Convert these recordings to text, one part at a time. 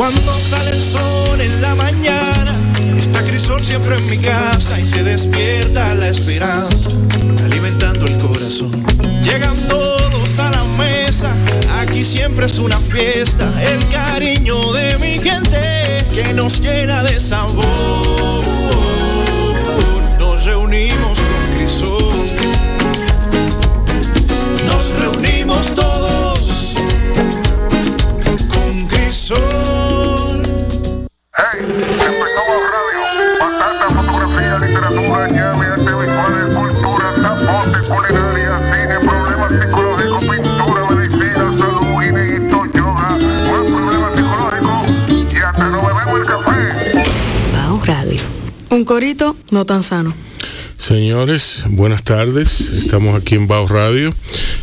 Cuando sale el sol en la mañana, está Crisol siempre en mi casa y se despierta la esperanza, alimentando el corazón. Llegan todos a la mesa, aquí siempre es una fiesta, el cariño de mi gente que nos llena de sabor. Un corito no tan sano. Señores, buenas tardes. Estamos aquí en Bao Radio,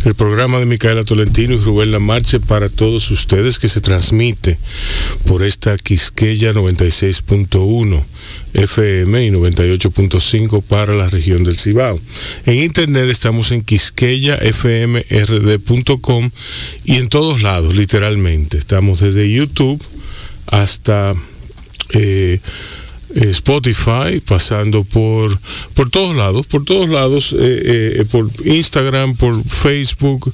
el programa de Micaela Tolentino y Rubén Lamarche para todos ustedes que se transmite por esta Quisqueya 96.1 FM y 98.5 para la región del Cibao. En internet estamos en quisqueyafmrd.com y en todos lados, literalmente. Estamos desde YouTube hasta... eh, Spotify, pasando por, por todos lados, por todos lados, eh, eh, por Instagram, por Facebook.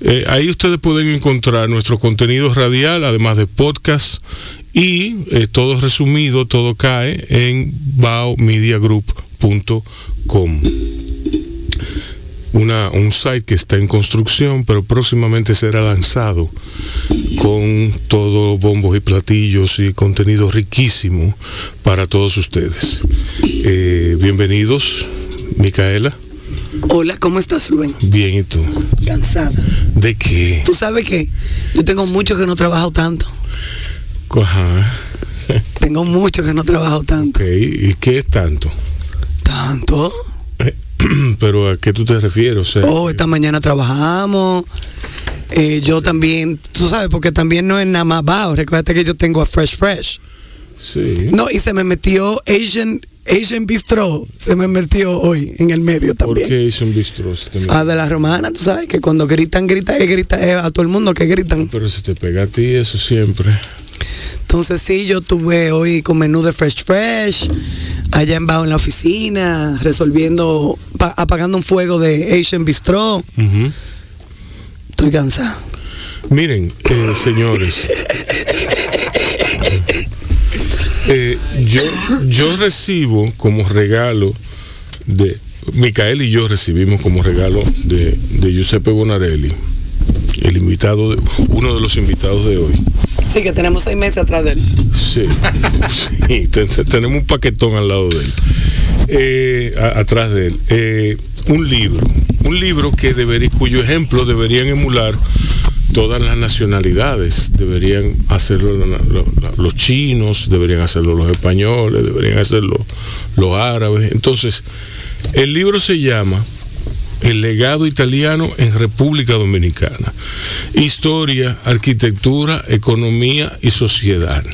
Eh, ahí ustedes pueden encontrar nuestro contenido radial, además de podcast, y eh, todo resumido, todo cae en baomediagroup.com. Una, un site que está en construcción, pero próximamente será lanzado con todo bombos y platillos y contenido riquísimo para todos ustedes. Eh, bienvenidos, Micaela. Hola, ¿cómo estás, Rubén? Bien, ¿y tú? Cansada. ¿De qué? Tú sabes que yo tengo mucho que no trabajo tanto. Ajá. Tengo mucho que no trabajo tanto. ¿y qué es tanto? ¿Tanto? Pero ¿a qué tú te refieres? O sea, Oh, esta mañana trabajamos. Eh, yo también, tú sabes, porque también no es nada más bajo. Recuerda que yo tengo a Fresh Fresh. sí. No, y se me metió Asian, Asian Bistro. Se me metió hoy en el medio ¿Por también. qué hizo un bistros? Ah, de la romana, tú sabes que cuando gritan, gritan, es grita, a todo el mundo que gritan. Pero se te pega a ti eso siempre. Entonces sí, yo tuve hoy con menú de Fresh Fresh, allá en bajo en la oficina, resolviendo, pa- apagando un fuego de Asian Bistro. Estoy cansada. Miren, eh, señores, eh, yo, yo recibo como regalo de Micael y yo recibimos como regalo de, de Giuseppe Bonarelli, el invitado, de, uno de los invitados de hoy. Sí, que tenemos seis meses atrás de él. Sí, sí, te- te- tenemos un paquetón al lado de él, eh, atrás de él. Eh, un libro, un libro que debería, cuyo ejemplo deberían emular todas las nacionalidades. Deberían hacerlo los chinos, deberían hacerlo los españoles, deberían hacerlo los árabes. Entonces, el libro se llama el legado italiano en República Dominicana. Historia, arquitectura, economía y sociedad.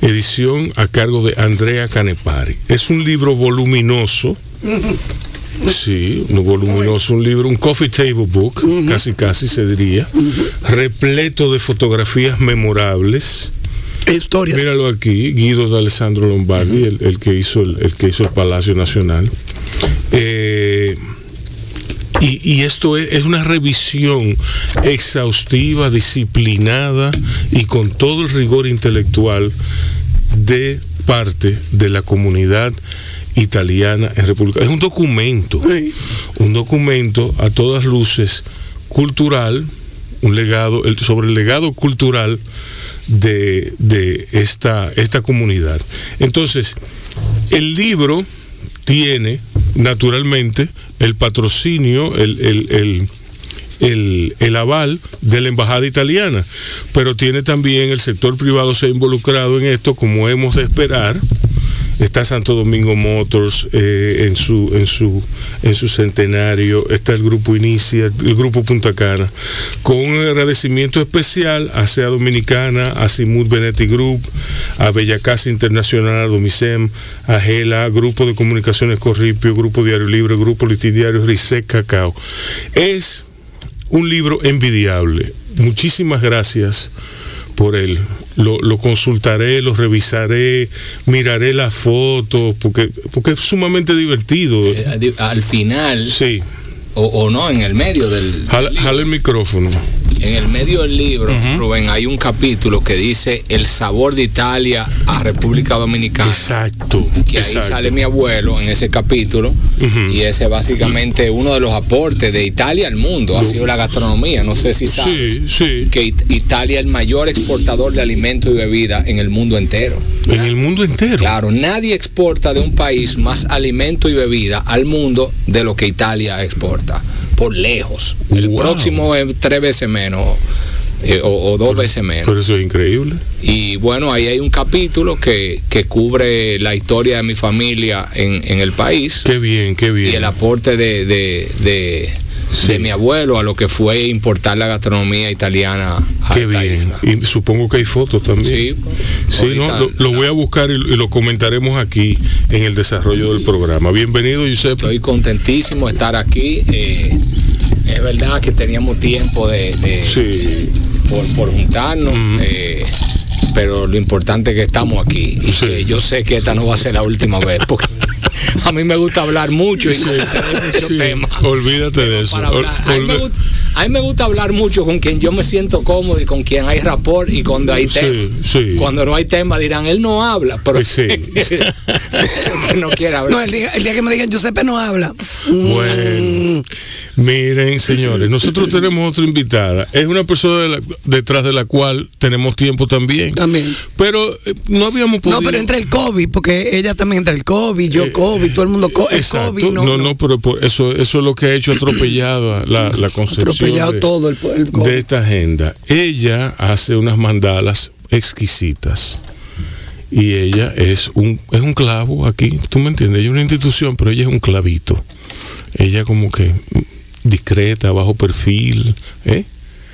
Edición a cargo de Andrea Canepari. Es un libro voluminoso. Sí, un voluminoso, un libro, un coffee table book, casi casi se diría, repleto de fotografías memorables. Historias. Míralo aquí, Guido de Alessandro Lombardi, el, el que hizo el, el que hizo el Palacio Nacional. Eh, y, y esto es, es una revisión exhaustiva, disciplinada y con todo el rigor intelectual de parte de la comunidad italiana en República. Es un documento, Sí. un documento a todas luces cultural, un legado, el- sobre el legado cultural de, de esta, esta comunidad. Entonces, el libro tiene naturalmente el patrocinio, el, el- el- el- el aval de la embajada italiana, pero tiene también el sector privado se ha involucrado en esto, como hemos de esperar. Está Santo Domingo Motors eh, en su en su en su centenario, está el grupo Inicia, el grupo Punta Cana, con un agradecimiento especial a SEA Dominicana, a Simut Benetti Group, a Bella Casa Internacional, a Domicem, a Gela, Grupo de Comunicaciones Corripio, Grupo Diario Libre, Grupo Litidiario Risec Cacao. Es un libro envidiable. Muchísimas gracias por él. Lo, lo consultaré, lo revisaré, miraré las fotos, porque, porque es sumamente divertido. Eh, Al final, Sí, o, o no, en el medio del, del jala, jala el micrófono. En el medio del libro, Rubén, hay un capítulo que dice el sabor de Italia a República Dominicana. Exacto. que ahí sale mi abuelo en ese capítulo y ese básicamente uno de los aportes de Italia al mundo ha sido la gastronomía no sé si sabes Sí, sí. que It- Italia es el mayor exportador de alimentos y bebidas en el mundo entero En el mundo entero. claro nadie exporta de un país más alimento y bebida al mundo de lo que Italia exporta por lejos el Wow. próximo es tres veces menos eh, o, o dos veces menos Pero eso es increíble. y bueno, ahí hay un capítulo que, que cubre la historia de mi familia en, en el país Qué bien, qué bien. y el aporte de, de, de, Sí. de mi abuelo a lo que fue importar la gastronomía italiana a Qué bien. Y supongo que hay fotos también. Sí, Sí, no, lo, lo voy a buscar y, y lo comentaremos aquí en el desarrollo del programa. Bienvenido, Giuseppe. Estoy contentísimo de estar aquí. eh, es verdad que teníamos tiempo de, de- Sí, por, por juntarnos. eh, pero lo importante es que estamos aquí y Sí. que yo sé que esta no va a ser la última vez porque a mí me gusta hablar mucho y sí, muchos sí. temas. Olvídate de eso. Ol- me a mí me gusta hablar mucho con quien yo me siento cómodo y con quien hay rapport y cuando hay tema. sí. Cuando no hay tema dirán, él no habla, pero Sí, sí. que no quiere hablar. No, el día, el día que me digan Giuseppe no habla. Bueno, miren, señores, nosotros tenemos otra invitada. Es una persona de la- detrás de la cual tenemos tiempo también. También. Pero eh, no habíamos podido. No, pero entre el COVID, porque ella también entre el COVID, yo Eh, COVID, todo el mundo co- el Exacto. COVID. No, no, pero por eso, eso es lo que ha hecho atropellado a la, la concepción De, todo el, el COVID. de esta agenda. Ella hace unas mandalas exquisitas. Y ella es un, es un clavo aquí, tú me entiendes, ella es una institución, pero ella es un clavito. Ella como que discreta, bajo perfil. ¿eh?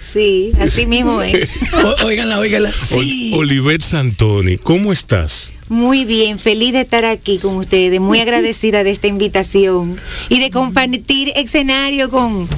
Sí, así mismo es. Óiganla, óiganla. Ol- Sí. Olivet Santoni, ¿cómo estás? Muy bien, feliz de estar aquí con ustedes, muy agradecida de esta invitación y de compartir escenario con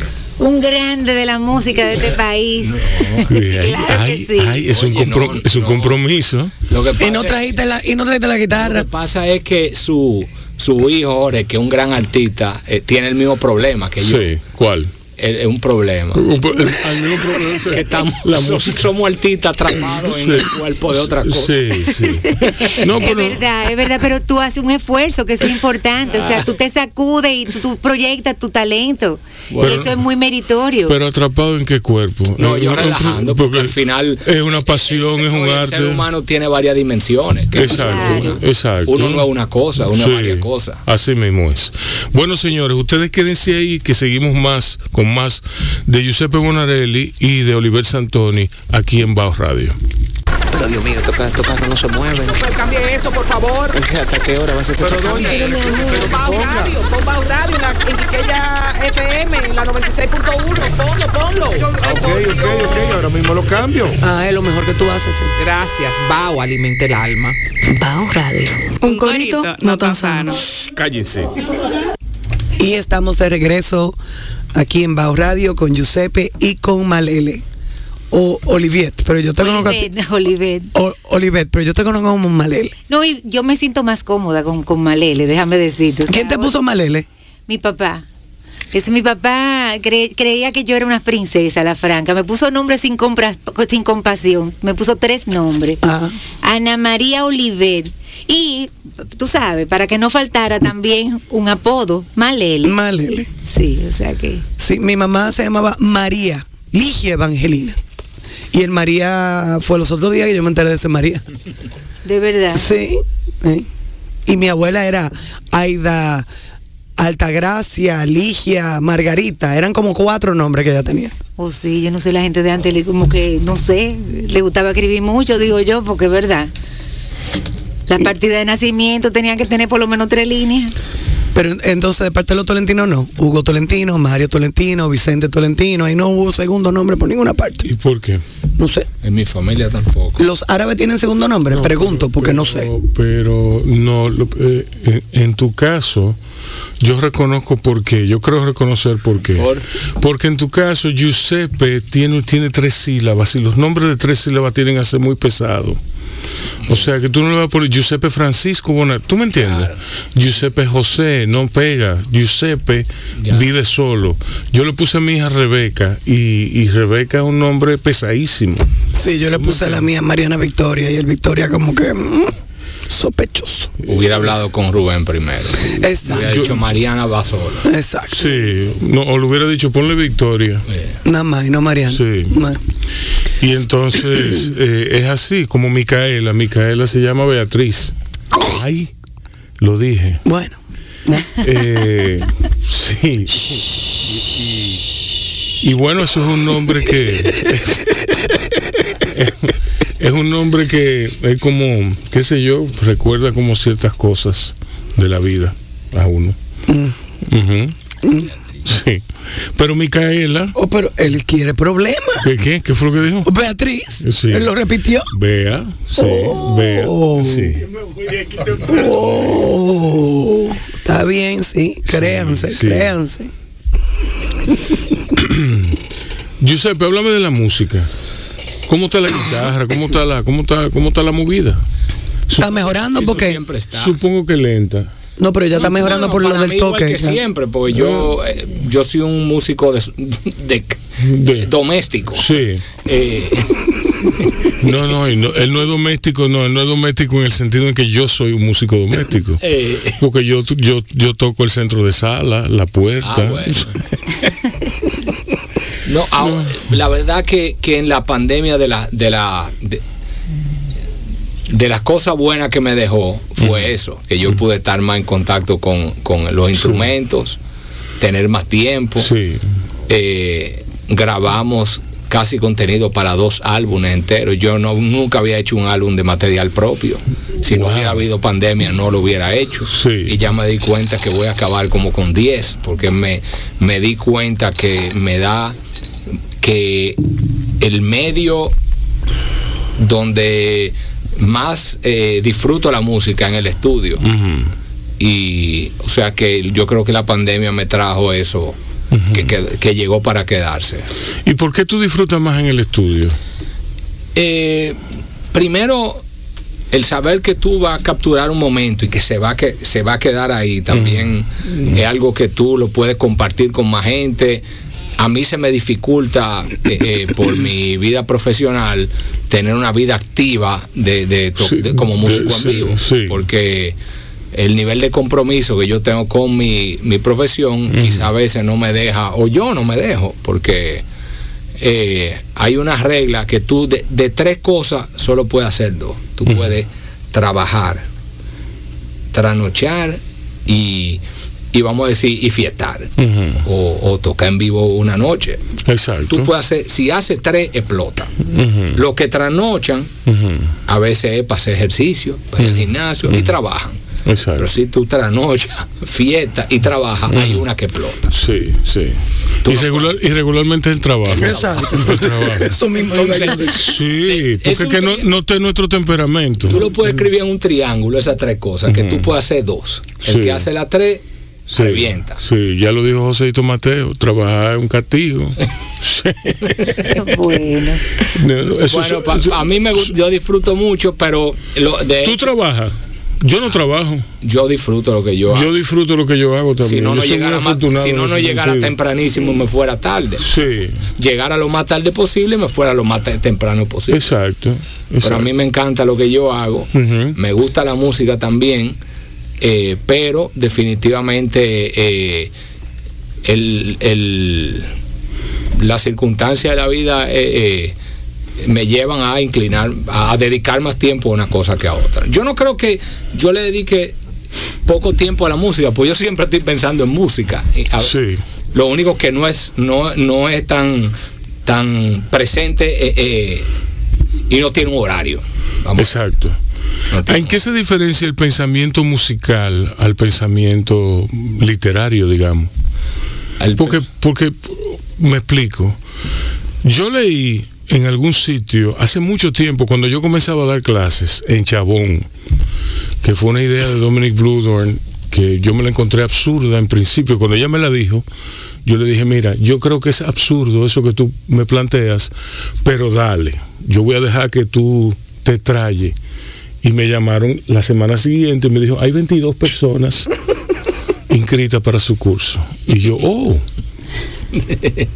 un grande de la música de este país. Ay, claro ay, que sí. ay, es un, Oye, compro- no, es un no. compromiso. Lo que Y pasa no es- trajiste la, y no trajiste la Lo guitarra. que pasa es que su, su hijo, Jorge, que es un gran artista, eh, tiene el mismo problema que yo. Sí, ¿cuál? Es es un problema. Un po- el- al mismo problema- que estamos, la so- música. somos artistas atrapados en el cuerpo de otra cosa. Sí, sí. No, es verdad, es verdad, pero tú haces un esfuerzo que es importante, o sea, tú te sacudes y tú, tú proyectas tu talento Bueno. y eso es muy meritorio. pero atrapado en qué cuerpo? No, yo Eh, relajando, porque al final es una pasión, el, es un oye, el arte. ser humano tiene varias dimensiones. que Exacto, exacto. Uno no es una cosa, uno Sí, es varias cosas. Así mismo es. Bueno, señores, ustedes quédense ahí que seguimos más con más de Giuseppe Bonarelli y de Oliver Santoni aquí en Baos Radio. Pero Dios mío, estos carros no se mueven. Cambie eso, por favor. O sea, ¿Hasta qué hora va a ser este Pero cambio? Pon Bajo Radio, pon Bajo Radio en, la, en Quiqueya FM, en la 96.1. Ponlo, ponlo. Ok, ok, ok, ahora mismo lo cambio. Ah, es lo mejor que tú haces. sí. Gracias, Bao alimenta el alma. Bao Radio. Un corito no tan sano. Cállense. Y estamos de regreso aquí en Bao Radio con Giuseppe y con Malele. O Oliviet, pero yo te conozco. Olivet, Olivet. O- Olivet, pero yo te conozco como Malele. No, y yo me siento más cómoda con, con Malele, déjame decirte. o sea, ¿Quién te puso Malele? Mi papá. Ese mi papá cre- creía que yo era una princesa, la franca. Me puso nombres sin, compras, sin compasión. Me puso tres nombres. Ah. Ana María Olivet. Y, tú sabes, para que no faltara también un apodo, Malele. Malele. sí, o sea que... Sí, mi mamá se llamaba María, Ligia Evangelina. Y el María fue los otros días que yo me enteré de ese María. De verdad. Sí. Y mi abuela era Aida Altagracia, Ligia, Margarita. Eran como cuatro nombres que ella tenía. O sí, yo no sé, la gente de antes como que, no sé, le gustaba escribir mucho, digo yo, porque es verdad. La partida de nacimiento tenía que tener por lo menos tres líneas. Pero entonces de parte de los Tolentinos no. Hugo Tolentino, Mario Tolentino, Vicente Tolentino. Ahí no hubo segundo nombre por ninguna parte. ¿Y por qué? No sé. En mi familia tampoco. ¿Los árabes tienen segundo nombre? No, Pregunto, pero- porque no sé. Pero no, lo- eh, en, en tu caso, yo reconozco por qué, yo creo reconocer por qué. ¿Por? Porque en tu caso, Giuseppe tiene, tiene tres sílabas y los nombres de tres sílabas tienen a ser muy pesados. O sea que tú no le vas a poner Giuseppe Francisco Bonat. ¿Tú me entiendes? Giuseppe José, no pega. Giuseppe Ya. vive solo. Yo le puse a mi hija Rebeca y, y Rebeca es un nombre pesadísimo. Sí, yo le puse a la mía Mariana Victoria y el Victoria como que mm, sospechoso. Hubiera hablado con Rubén primero. Hubiera Exacto. dicho Mariana va sola. Exacto. Sí, no, o le hubiera dicho ponle Victoria. Nada más, y no Mariana. Sí. Y entonces eh, es así, como Micaela. Micaela se llama Beatriz. Ay, lo dije. Bueno. Eh, sí. Y, y bueno, eso es un nombre que. es un nombre que es como, qué sé yo, recuerda como ciertas cosas de la vida a uno. Ujú. Sí. Pero Micaela, Oh, pero él quiere problemas. ¿qué, qué? ¿Qué fue lo que dijo? Beatriz, Sí. él lo repitió. Vea, sí, vea, sí. Oh, está bien, sí. Créanse, sí. créanse. Giuseppe, háblame de la música. ¿Cómo está la guitarra? ¿Cómo está la, cómo está, cómo está la movida? Está mejorando porque. siempre está. Supongo que lenta. No, pero ya está mejorando Bueno, por lo del toque. que siempre, porque yo, eh, yo soy un músico de, de- De- doméstico. Sí. Eh, No, no, y no, él no es doméstico, no, él no es doméstico en el sentido en que yo soy un músico doméstico. eh, Porque yo, yo, yo toco el centro de sala, la puerta. Ah, bueno. No, ahora, la verdad que, que en la pandemia de la de la de, de las cosas buenas que me dejó fue eso, que yo pude estar más en contacto con, con los instrumentos, tener más tiempo. Sí. Eh, grabamos casi contenido para dos álbumes enteros. Yo no nunca había hecho un álbum de material propio. Si no hubiera habido pandemia, no lo hubiera hecho. Sí. Y ya me di cuenta que voy a acabar como con 10, porque me, me di cuenta que me da que el medio donde más eh, disfruto la música en el estudio. Y o sea que yo creo que la pandemia me trajo eso, que, que- que llegó para quedarse. ¿Y por qué tú disfrutas más en el estudio? Eh, primero, el saber que tú vas a capturar un momento y que se va a, que, se va a quedar ahí también es algo que tú lo puedes compartir con más gente. A mí se me dificulta eh, eh, por mi vida profesional tener una vida activa de, de to- Sí, de- como músico en sí, vivo, sí. porque el nivel de compromiso que yo tengo con mi, mi profesión quizá a veces no me deja, o yo no me dejo, porque eh, hay una regla que tú de, de tres cosas solo puedes hacer dos. Tú puedes trabajar, trasnochar y, y vamos a decir, y fiestar. O, o tocar en vivo una noche. Exacto. Tú puedes hacer, si hace tres, explota. Ujú. Los que trasnochan, a veces es para hacer ejercicio, para al gimnasio y trabajan. Exacto. Pero si tú trasnochas, fiestas y trabajas, hay una que explota. Sí, sí. Y, regular, y regularmente es el trabajo. Exacto. El trabajo. Eso mismo. Sí, porque Es que no, no está en nuestro temperamento. Tú lo puedes escribir en un triángulo, esas tres cosas, que tú puedes hacer dos. El Sí. que hace las tres, Sí, revienta. Sí, ya lo dijo Joséito Mateo, trabajar es un castigo. Bueno. No, eso- bueno, a mí me gusta, yo disfruto mucho, pero lo, de ¿Tú hecho, trabajas? Yo no trabajo. yo disfruto lo que yo hago. Yo disfruto lo que yo hago también. si no, no llegara, más- si no, no llegara tempranísimo, me fuera tarde. Sí, Llegara lo más tarde posible, me fuera lo más te- temprano posible. exacto. Pero a exacto. mí me encanta lo que yo hago. Me gusta la música también. eh, pero definitivamente eh, el, el- las circunstancias de la vida eh, me llevan a inclinar, a dedicar más tiempo a una cosa que a otra. Yo no creo que yo le dedique poco tiempo a la música, pues yo siempre estoy pensando en música. Sí. Lo único que no es, no, no es tan, tan presente eh, eh, y no tiene un horario. Vamos, Exacto. no ¿En qué se diferencia el pensamiento musical al pensamiento literario, digamos? Porque, porque me explico. Yo leí en algún sitio hace mucho tiempo, cuando yo comenzaba a dar clases en Chabón, que fue una idea de Dominic Bludorn que yo me la encontré absurda en principio. Cuando ella me la dijo, yo le dije, mira, yo creo que es absurdo eso que tú me planteas, pero dale, yo voy a dejar que tú te traye. Y me llamaron la semana siguiente y me dijo, hay 22 personas inscritas para su curso. Y yo, oh.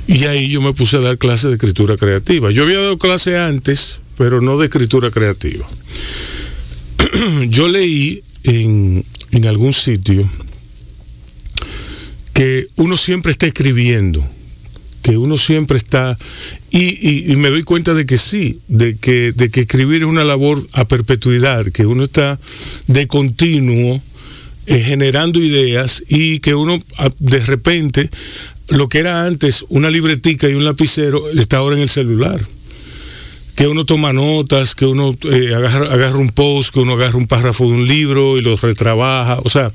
Y ahí yo me puse a dar clases de escritura creativa. Yo había dado clase antes, pero no de escritura creativa. yo leí en, en algún sitio que uno siempre está escribiendo, que uno siempre está, y, me doy cuenta de que sí, de que, de que escribir es una labor a perpetuidad, que uno está de continuo eh, generando ideas y que uno de repente, lo que era antes una libretica y un lapicero, está ahora en el celular que uno toma notas, que uno eh, agarra, un post, que uno agarra un párrafo de un libro y lo retrabaja, o sea,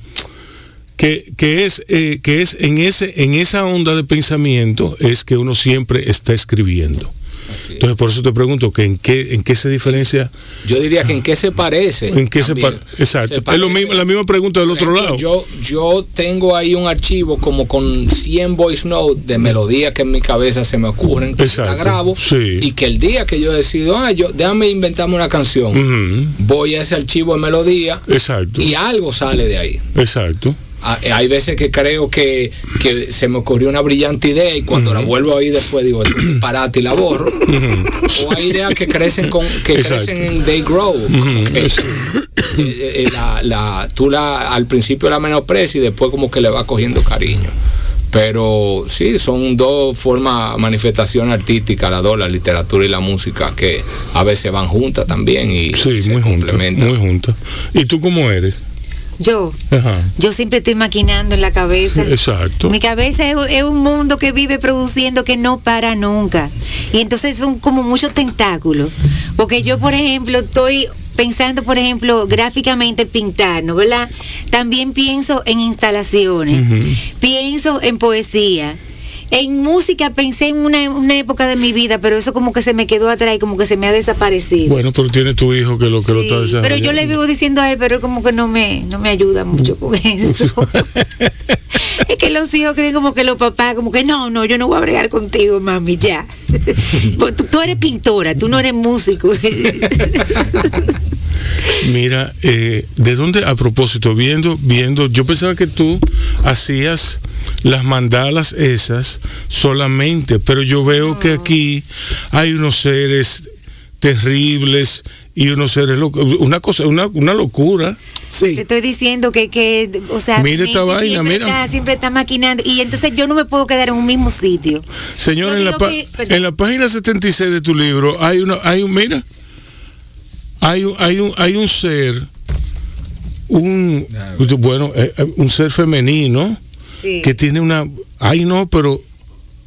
que, que es, eh, que es en, ese, en esa onda de pensamiento es que uno siempre está escribiendo. Entonces, por eso te pregunto, que en, qué, ¿en qué se diferencia? Yo diría que en qué se parece. ¿En qué se pa- Exacto. Se es lo mismo, la misma pregunta del otro lado. Yo, yo tengo ahí un archivo como con 100 voice notes de melodías que en mi cabeza se me ocurren, que yo la Exacto, grabo sí. y que el día que yo decido, ah, yo, déjame inventarme una canción, Ujú, voy a ese archivo de melodía Exacto. y algo sale de ahí. Exacto. Ah, eh, Hay veces que creo que, que se me ocurrió una brillante idea y cuando la vuelvo a oír después digo, disparate y la borro. O hay ideas que crecen con que Exacto. crecen en they grow. que, eh, eh, la, la- tú la, al principio la menosprecias y después como que le vas cogiendo cariño. Pero sí, son dos formas, manifestación artística, las dos, la literatura y la música, que a veces van juntas también y Sí, se muy junta. complementan. Muy junta. ¿Y tú cómo eres? Yo, Ajá. yo siempre estoy maquinando en la cabeza. Exacto. Mi cabeza es, es un mundo que vive produciendo que no para nunca. Y entonces son como muchos tentáculos. Porque yo, por ejemplo, estoy pensando, por ejemplo, gráficamente pintar, ¿no? ¿Verdad? También pienso en instalaciones, pienso en poesía. En música pensé en una, una época de mi vida, pero eso como que se me quedó atrás y como que se me ha desaparecido. Bueno, pero tiene tu hijo que lo que lo está desarrollando. pero yo le vivo diciendo a él, pero como que no me, no me ayuda mucho con eso. es que los hijos creen como que los papás, como que no, no, yo no voy a bregar contigo, mami, ya. Tú, tú eres pintora, tú no eres músico. Mira, eh, ¿de dónde, a propósito, viendo, viendo, yo pensaba que tú hacías las mandalas esas solamente, pero yo veo que aquí hay unos seres terribles y unos seres locos, una cosa, una, una locura. Te Sí. estoy diciendo que, que o sea, Mire mi esta vaina, siempre mira. Está, siempre está maquinando. Y entonces yo no me puedo quedar en un mismo sitio. Señor, en la, que- en la página 76 de tu libro hay una, hay un, mira, hay un, hay un, hay un ser, un, bueno, eh, eh, un ser femenino Sí. que tiene una, ay no, pero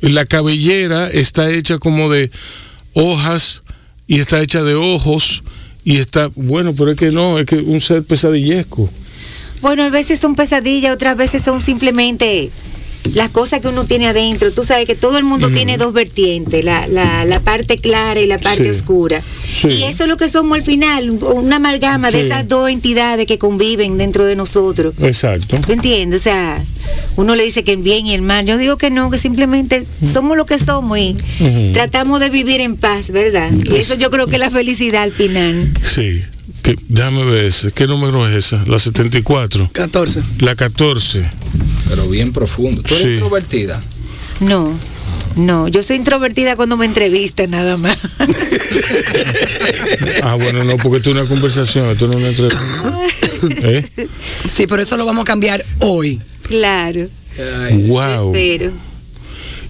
la cabellera está hecha como de hojas y está hecha de ojos y está, bueno, pero es que no, es que un ser pesadillesco. Bueno, a veces son pesadillas, otras veces son simplemente las cosas que uno tiene adentro. Tú sabes que todo el mundo tiene dos vertientes, la, la, la parte clara y la parte Sí. oscura. Sí. Y eso es lo que somos al final, una amalgama de esas dos entidades que conviven dentro de nosotros. Exacto. ¿Tú entiendes? O sea, uno le dice que el bien y el mal. Yo digo que no, que simplemente somos lo que somos y tratamos de vivir en paz, ¿verdad? Y eso yo creo que es la felicidad al final. Sí. Que, déjame ver ese. ¿Qué número es esa? La 74. 14. La 14. Pero bien profundo. ¿Tú eres Sí. introvertida? No, no, yo soy introvertida cuando me entrevistan nada más. Ah, bueno, no, porque esto es una conversación, esto no es una entrevista. ¿Eh? Sí, pero eso lo vamos a cambiar hoy. claro, Wow. pero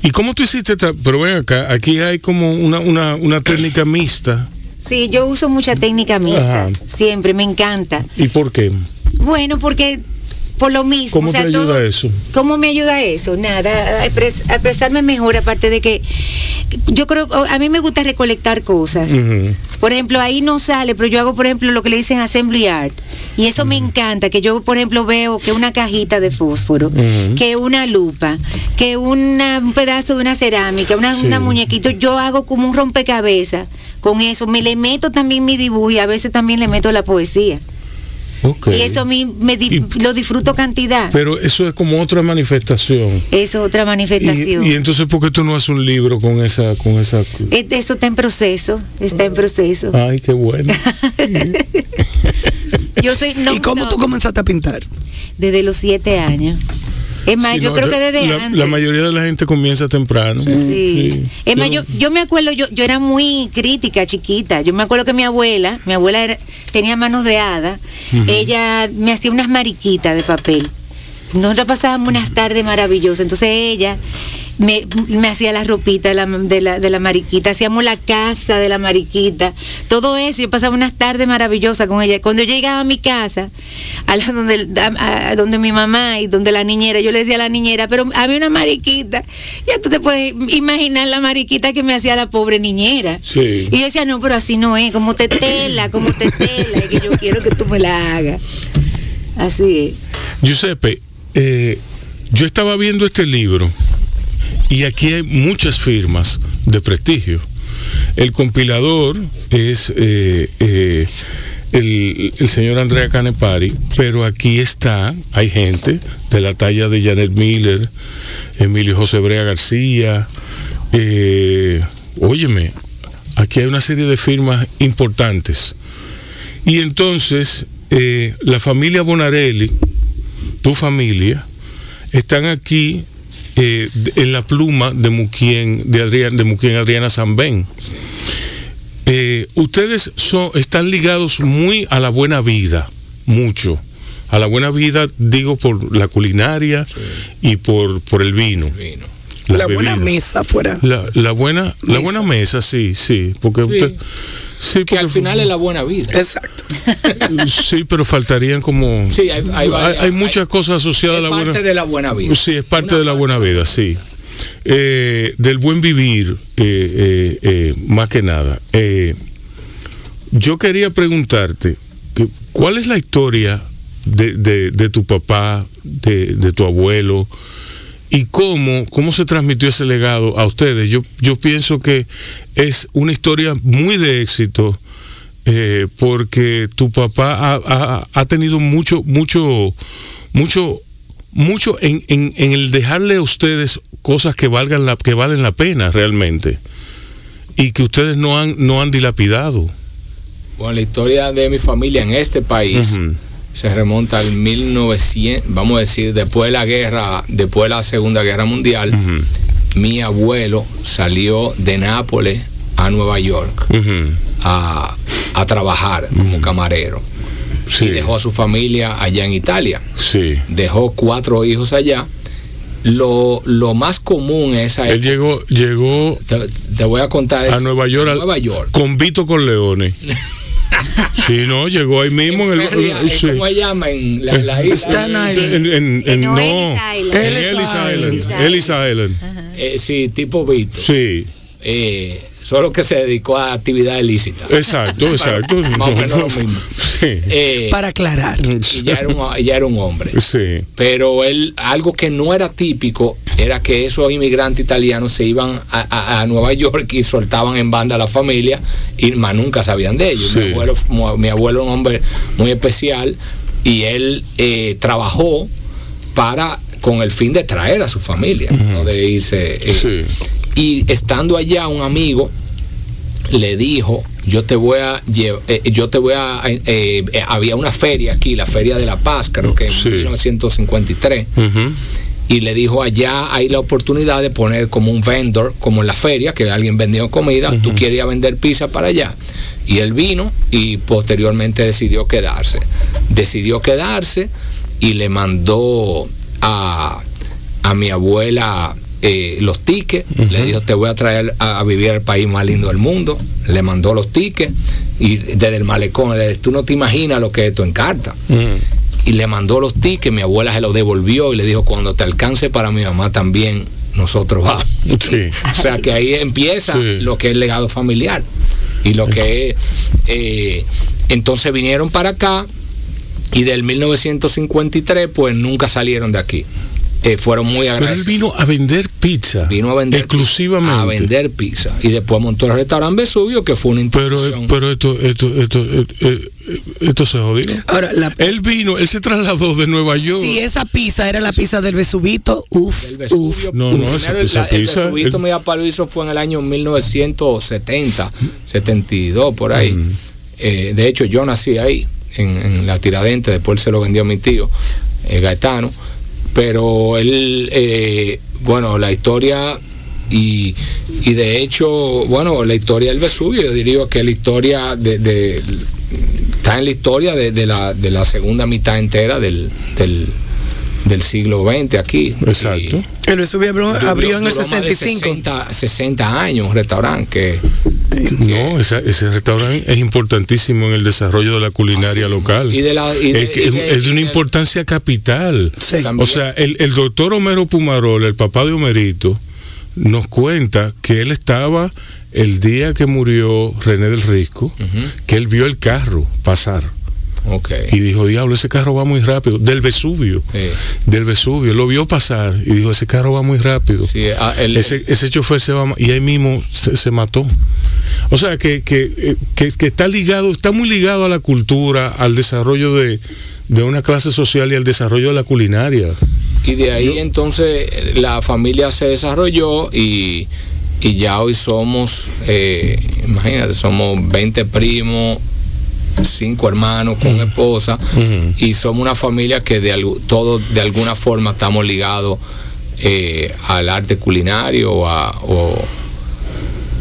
¿Y cómo tú hiciste esta? Pero ven acá, aquí hay como una, una, una técnica mixta. Sí, yo uso mucha técnica mixta, Ajá. siempre me encanta. ¿Y por qué? Bueno, porque por lo mismo, ¿Cómo o sea, te ayuda todo- eso? ¿Cómo me ayuda eso? Nada, a, expres- a expresarme mejor, aparte de que yo creo, a mí me gusta recolectar cosas. Por ejemplo, ahí no sale, pero yo hago, por ejemplo, lo que le dicen assembly art. Y eso me encanta, que yo, por ejemplo, veo que una cajita de fósforo, que una lupa, que una- un pedazo de una cerámica, una, Sí. una muñequito, yo hago como un rompecabezas con eso. Me le meto también mi dibujo y a veces también le meto la poesía. Ok. Y eso a mí me di- lo disfruto cantidad. Pero eso es como otra manifestación. Eso es otra manifestación. Y, y entonces, ¿por qué tú no haces un libro con esa, con esa? Eso está en proceso, está en proceso. Ay, qué bueno. Yo soy no ¿Y cómo tú comenzaste a pintar? Desde los siete años. Es más, Sí, yo no, creo que desde la, antes. la mayoría de la gente comienza temprano. Sí. Es más, Yo- yo, me acuerdo, yo, yo era muy crítica, chiquita. Yo me acuerdo que mi abuela, mi abuela era- tenía manos de hada, ella me hacía unas mariquitas de papel. Nosotros pasábamos unas tardes maravillosas. Entonces ella me, me hacía la ropita de la, de, la, de la mariquita, hacíamos la casa de la mariquita, todo eso. Yo pasaba unas tardes maravillosas con ella. Cuando yo llegaba a mi casa, a la donde, a- a donde mi mamá y donde la niñera, yo le decía a la niñera, pero había una mariquita. Ya tú te puedes imaginar la mariquita que me hacía la pobre niñera. Sí. Y yo decía, no, pero así no es, como te tela, como te tela, que yo quiero que tú me la hagas. Así es. Giuseppe, eh, yo estaba viendo este libro y aquí hay muchas firmas de prestigio. El compilador es eh, eh, el, señor Andrea Canepari, pero aquí está, hay gente de la talla de Janet Miller, Emilio José Brea García, eh, óyeme, aquí hay una serie de firmas importantes. Y entonces, eh, la familia Bonarelli, tu familia, están aquí eh, en la pluma de Muquien, de, Adrián, de Muquien Adriana Zambén. Eh, ustedes son, están ligados muy a la buena vida, mucho. A la buena vida, digo, por la culinaria y por, por el vino. Vino. Las La buena mesa fuera. La, la buena, la Mesa. buena mesa, sí, sí, porque usted, sí, Que porque- al final es la buena vida. Exacto. sí, pero faltarían como, Sí, hay, hay, varias- hay muchas cosas asociadas a la buena, parte de la buena vida. sí, es parte Una de la buena vida, sí, Eh, del buen vivir, eh, eh, eh, más que nada. Eh, yo quería preguntarte, que, ¿cuál es la historia de, de- de tu papá, de, de tu abuelo? ¿Y cómo, cómo se transmitió ese legado a ustedes? Yo, yo pienso que es una historia muy de éxito eh, porque tu papá ha, ha- ha tenido mucho, mucho, mucho, mucho en, en- en el dejarle a ustedes cosas que valgan la, que valen la pena realmente y que ustedes no han, no han dilapidado. Bueno, la historia de mi familia en este país. Se remonta al 1900, vamos a decir, después de la guerra, después de la Segunda Guerra Mundial, mi abuelo salió de Nápoles a Nueva York a, a trabajar como camarero Sí, y dejó a su familia allá en Italia. sí. Dejó cuatro hijos allá. Lo, lo más común es a Él llegó, llegó te, te voy a contar a es- Nueva York, a Nueva York. con Vito Corleone. sí, no, llegó ahí mismo en, En el. Ferry, eh, sí. ¿Cómo se llama? En la, la isla. Staten Island. En, en- en- No, no, Ellis Island. en Ellis Ellis Island. Island. Ellis Island. Eh, sí, tipo Vito. Sí, Eh, solo que se dedicó a actividad ilícita. exacto, exacto. Más o menos lo mismo. Sí. Eh, Para aclarar. y ya era, un, ya era un hombre. Sí. Pero él, algo que no era típico, era que esos inmigrantes italianos se iban a, a- a Nueva York y soltaban en banda a la familia y más nunca sabían de ellos. Sí. Mi, abuelo, mi abuelo un hombre muy especial y él eh, trabajó para con el fin de traer a su familia, no de irse. eh, Sí. y estando allá un amigo le dijo yo te voy a llev- eh, yo te voy a eh, eh, había una feria aquí la feria de la paz creo que en Sí. 1953 Ujú. Y le dijo allá hay la oportunidad de poner como un vendor como en la feria que alguien vendió comida tú quieres ir a vender pizza para allá y él vino y posteriormente decidió quedarse. Decidió quedarse y le mandó a, a mi abuela eh, los tickets. Le dijo te voy a traer a, a vivir al país más lindo del mundo le mandó los tickets y desde el malecón le dijo, tú no te imaginas lo que es esto en carta. Y le mandó los tickets, mi abuela se los devolvió y le dijo, cuando te alcance para mi mamá también, nosotros vamos. Sí. O sea que ahí empieza Sí. lo que es el legado familiar. Y lo que es... eh, entonces vinieron para acá y del 1953 pues nunca salieron de aquí. Eh, fueron muy Pero él agradecidos. vino a vender pizza. Vino a vender exclusivamente. a vender pizza y después montó el restaurante Vesubio que fue una Pero, institución. pero esto, esto, esto, esto, eh, esto se jodió. Ahora, la, Él vino, él se trasladó de Nueva York. si esa pizza era la pizza del Vesubito, uff, El uff. No, no, primero esa- el- esa la- el pizza, Vesubito el- mi papá lo hizo fue en el año 1970, 72 por ahí. Eh, de hecho yo nací ahí en, en la Tiradente, después se lo vendió a mi tío eh, Gaetano, pero él, eh, bueno, la historia y, y de hecho, bueno, la historia del Vesubio, yo diría que la historia de, está en la historia de, la, de la segunda mitad entera del, del siglo XX aquí. Exacto. Y- El Vesubio abrió, abrió en el duró más de 65. 60, 60 años un restaurante que No, esa- ese restaurante es importantísimo en el desarrollo de la culinaria local. y de la y de- es, y de- es de y una de- importancia capital. Sí. O sea, el, el doctor Homero Pumarol, el papá de Homerito, nos cuenta que él estaba el día que murió René del Risco, que él vio el carro pasar Ok. y dijo, diablo, ese carro va muy rápido, del Vesubio, Sí. del Vesubio, lo vio pasar y dijo, ese carro va muy rápido. Sí, ah, el- ese, ese chofer se va y ahí mismo se, se mató. O sea que, que, eh, que- que está ligado, está muy ligado a la cultura, al desarrollo de, de una clase social y al desarrollo de la culinaria. Y de ahí entonces la familia se desarrolló y, y ya hoy somos, eh, imagínate, somos 20 primos, cinco hermanos con esposa y somos una familia que de todos de alguna forma estamos ligados eh, al arte culinario o, a- o,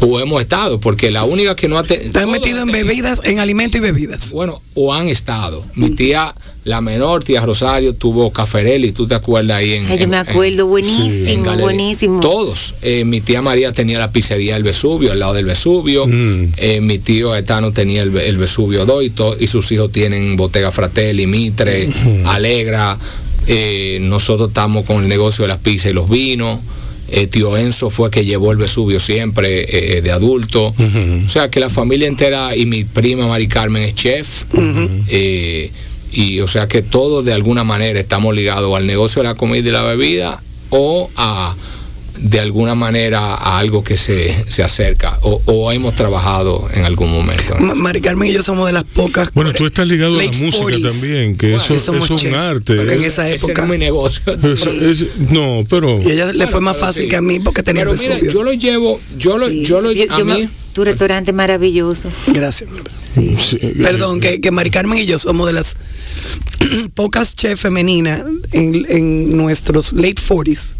o hemos estado, porque la única que no ha... te- Están metidos en tenido- bebidas, en alimentos y bebidas. bueno, o han estado. Mi tía, la menor tía Rosario, tuvo Caferelli, ¿tú te acuerdas ahí en... Ay, yo en- me acuerdo, en buenísimo, buenísimo. Todos. Eh, mi tía María tenía la pizzería del Vesubio, al lado del Vesubio. Mm. Eh, mi tío Gaetano tenía el, el Vesubio 2 y, to- y sus hijos tienen Bottega Fratelli, Mitre, Alegra. Eh, nosotros estamos con el negocio de las pizzas y los vinos. Eh, tío Enzo fue que llevó el Vesubio siempre eh, de adulto. O sea que la familia entera y mi prima Mari Carmen es chef. Eh, y o sea que todos de alguna manera estamos ligados al negocio de la comida y de la bebida o a de alguna manera a algo que se, se acerca o, o hemos trabajado en algún momento. Ma- Mari Carmen y yo somos de las pocas. Bueno, tú estás ligado a la música 40s. también, que Bueno, eso, eso es un chefs, arte. porque en Es- esa Ese época. no es mi negocio. es- es- no, pero Y a ella le Bueno, fue más fácil sí. que a mí porque tenía Pero el mira, yo lo llevo, yo lo, Sí. yo lo, Yo- a yo me- mí, tu restaurante maravilloso. Gracias. sí, Perdón, que, que Mari Carmen y yo somos de las pocas chefs femeninas en, en nuestros late 40s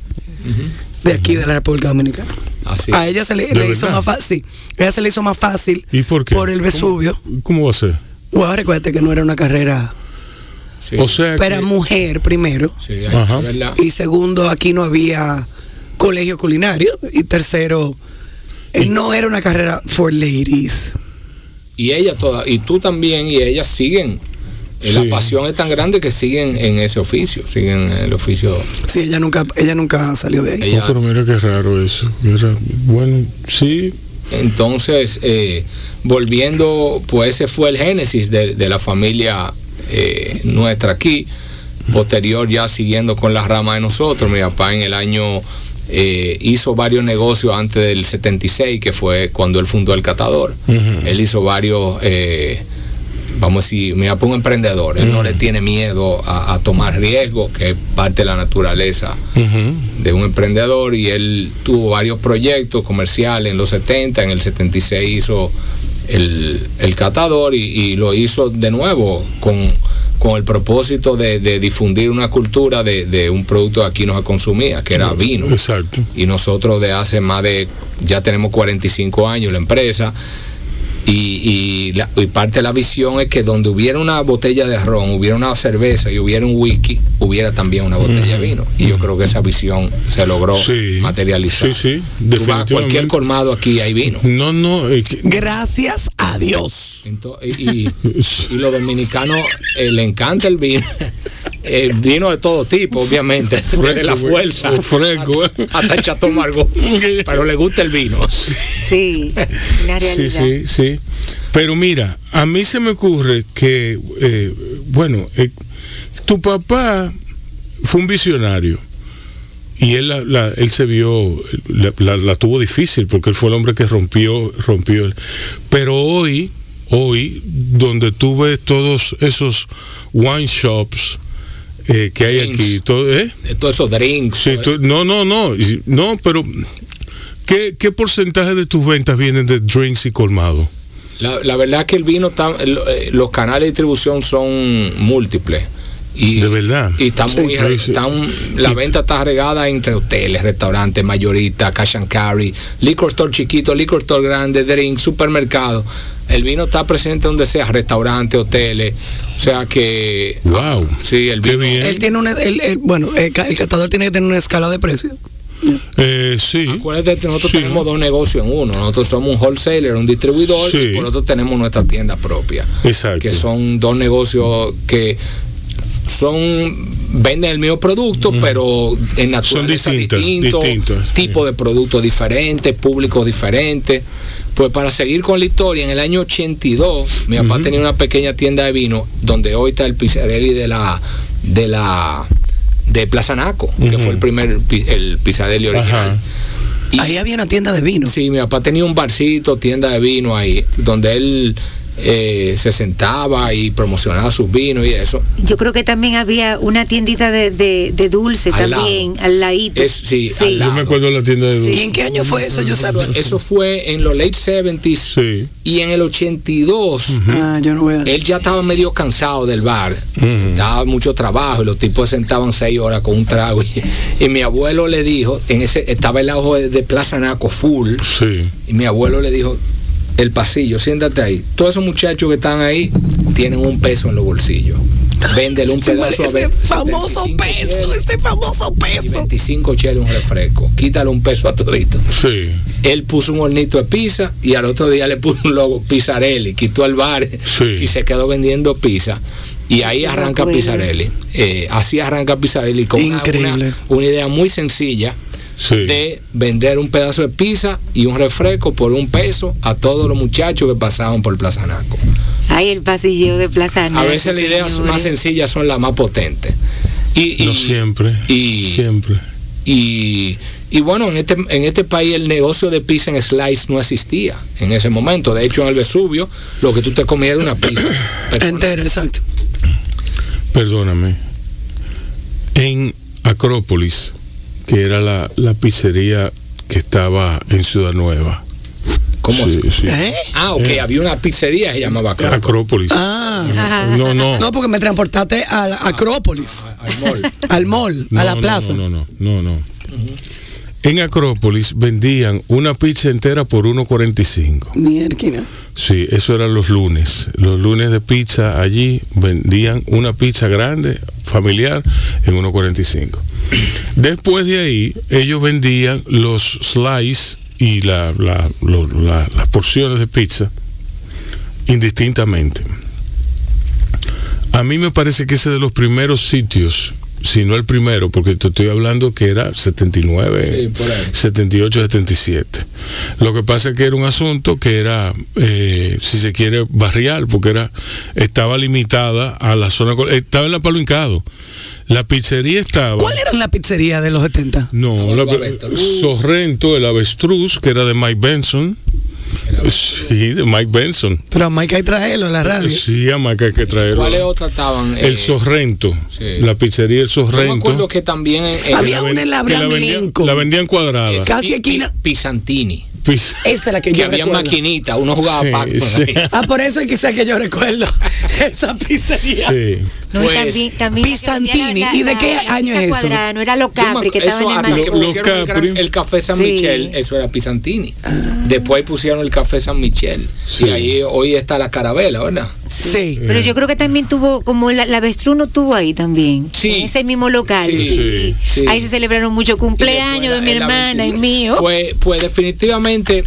de aquí de la República Dominicana. así. A ella se le, ¿De le hizo más fácil. A ella se le hizo más fácil ¿Y por qué? el Vesubio. ¿Cómo, cómo va a ser? Bueno, recuérdate que no era una carrera sí, O sea, que- mujer primero. sí, Ajá. ¿verdad? Y segundo, aquí no había colegio culinario. Y tercero, eh, no era una carrera for ladies. y ella toda y tú también y ellas siguen eh, la pasión es tan grande que siguen en ese oficio siguen en el oficio. Sí, ella nunca, ella nunca salió de ahí. ella- Oh, pero mira qué raro eso. Bueno, sí, entonces eh, volviendo pues ese fue el génesis de, de la familia eh, nuestra aquí posterior ya siguiendo con la rama de nosotros. Mi papá en el año eh, hizo varios negocios antes del 76 que fue cuando él fundó el catador. Él hizo varios eh, vamos a decir, es un emprendedor, él no le tiene miedo a, a tomar riesgos, que es parte de la naturaleza de un emprendedor y él tuvo varios proyectos comerciales en los 70, en el 76 hizo el, el catador y, y lo hizo de nuevo con, con el propósito de, de difundir una cultura de, de un producto que aquí no se consumía, que era vino. exacto. Y nosotros de hace más de, ya tenemos 45 años la empresa. Y, y la- y parte de la visión es que donde hubiera una botella de ron, hubiera una cerveza y hubiera un whisky, hubiera también una botella de vino. Y yo creo que esa visión se logró Sí, materializar. sí, sí, Tú vas a definitivamente. cualquier colmado aquí hay vino. No, no, eh, que- Gracias a Dios. Y, y los dominicanos eh, le encanta el vino. El vino de todo tipo, obviamente. de la fuerza. Fresco, hasta, eh. hasta el Chateau Margaux. Pero le gusta el vino. Sí, Sí, realidad. sí, sí. Pero mira, a mí se me ocurre que, eh, bueno, eh, tu papá fue un visionario, y él, la, la- él se vio, la, la- la tuvo difícil porque él fue el hombre que rompió, rompió. Pero hoy, hoy, donde tú ves todos esos wine shops eh, que hay aquí, todo, ¿eh? Todos esos drinks. Sí, tú- no, no, no, no, pero ¿qué, ¿qué porcentaje de tus ventas vienen de drinks y colmado? La, la verdad que el vino, está, eh, los canales de distribución son múltiples. Y, De verdad. Y está muy, está un- la venta está regada entre hoteles, restaurantes, mayorita, cash and carry, liquor store chiquito, liquor store grande, drinks, supermercado. El vino está presente donde sea, restaurantes, hoteles. O sea que. Wow. Sí, el Qué vino. bien. Él tiene una, él- él- bueno, el, ca- el catador tiene que tener una escala de precios. Eh, sí. Acuérdate que nosotros Sí. tenemos dos negocios en uno. Nosotros somos un wholesaler, un distribuidor, Sí. y por otro tenemos nuestra tienda propia. Exacto. Que son dos negocios que son venden el mismo producto, pero en naturaleza distintos, distintas, tipo de productos diferentes, públicos diferentes. Pues para seguir con la historia, en el año 82, mi papá tenía una pequeña tienda de vino donde hoy está el pizzarelli de la de la de Plaza Naco, que fue el primer el pizzarelli original. Ajá. Y- Ahí había una tienda de vino. Sí, mi papá tenía un barcito, tienda de vino ahí, donde él eh, se sentaba y promocionaba sus vinos y eso. Yo creo que también había una tiendita de, de, de dulce Al también, al ladito. Es, sí, al Yo me acuerdo de la tienda de ¿Y dulces. en qué año fue eso, yo Eso, sabía? eso fue en los late 70s Sí. y en el 82 Ah, yo no voy a... él ya estaba medio cansado del bar, daba mucho trabajo y los tipos se sentaban seis horas con un trago y, y mi abuelo le dijo, en ese estaba el ojo de, de Plaza Naco full Sí. y mi abuelo le dijo, el pasillo, siéntate ahí. Todos esos muchachos que están ahí tienen un peso en los bolsillos. Véndele un Ese, pedazo a ese famoso 75 peso, cheles ese famoso y peso. 25 cheles un refresco. Quítale un peso a todito. Sí. Él puso un hornito de pizza y al otro día le puso un logo Pizzarelli, quitó el bar Sí. y se quedó vendiendo pizza. Y ahí arranca acuerdo. Pizzarelli. Eh, así arranca Pizzarelli con. Una, una idea muy sencilla Sí. de vender un pedazo de pizza y un refresco por un peso a todos los muchachos que pasaban por Plaza Naco. Ay, el pasilleo de Plaza A Naco, veces las ideas más sencillas son las más potentes. Y, No siempre. y- siempre. y, y bueno, en este, en este país el negocio de pizza en slice no existía en ese momento. De hecho, en el Vesubio, lo que tú te comías era una pizza. Entera, exacto. Perdóname. En Acrópolis, que era la, la pizzería que estaba en Ciudad Nueva. ¿Cómo Sí, así? sí. ¿Eh? Ah, ok, Eh. había una pizzería que se llamaba Acrópolis. Acrópolis. Ah. No, no. No, porque me transportaste a la Acrópolis, Al mall. al mall, No, a la no, plaza. No, no, no, no. no. En Acrópolis vendían una pizza entera por 1.45. Mierda. Sí, eso eran los lunes. Los lunes de pizza allí vendían una pizza grande, familiar, en 1.45. Después de ahí, ellos vendían los slices y la- la- lo- la- las porciones de pizza indistintamente. A mí me parece que ese es de los primeros sitios, si no el primero, porque te estoy hablando que era 79, Sí, por ahí. 78, 77. Lo que pasa es que era un asunto que era, eh, si se quiere, barrial, porque era estaba limitada a la zona, estaba en la Palo Hincado. La pizzería estaba... ¿Cuál era la pizzería de los 70? No, No, la. Sorrento, el avestruz, que era de Mike Benson. Sí, de Mike Benson. Pero a Mike hay que traerlo en la radio. Sí, a Mike hay que traerlo. ¿Cuáles otras estaban? El Eh, Sorrento, sí. la pizzería El Yo me Sorrento. acuerdo que también Había ven- una en la que la vendían, la vendían cuadrada. es- casi esquina. Pi- Pisantini. Esa es la que Que yo había recuerdo. maquinita, uno jugaba Sí, Pac-Man sí. ahí. Ah, por eso es quizás que yo recuerdo esa pizzería. Sí. No, y Pues, también, también Pisantini. ¿Y de qué la año es eso? Cuadrada, no era me- Capri que eso estaban en el que Lo- pusieron el, el café San Sí. Michel, eso era Pisantini. Después pusieron el café San Michel. Sí. Y ahí hoy está la carabela, ¿verdad? Sí. Pero yo creo que también tuvo, como la, la avestruz no tuvo ahí también. Sí. En ese mismo local. Sí, sí. sí. Ahí se celebraron muchos cumpleaños de mi hermana y 25. mío. Pues, pues definitivamente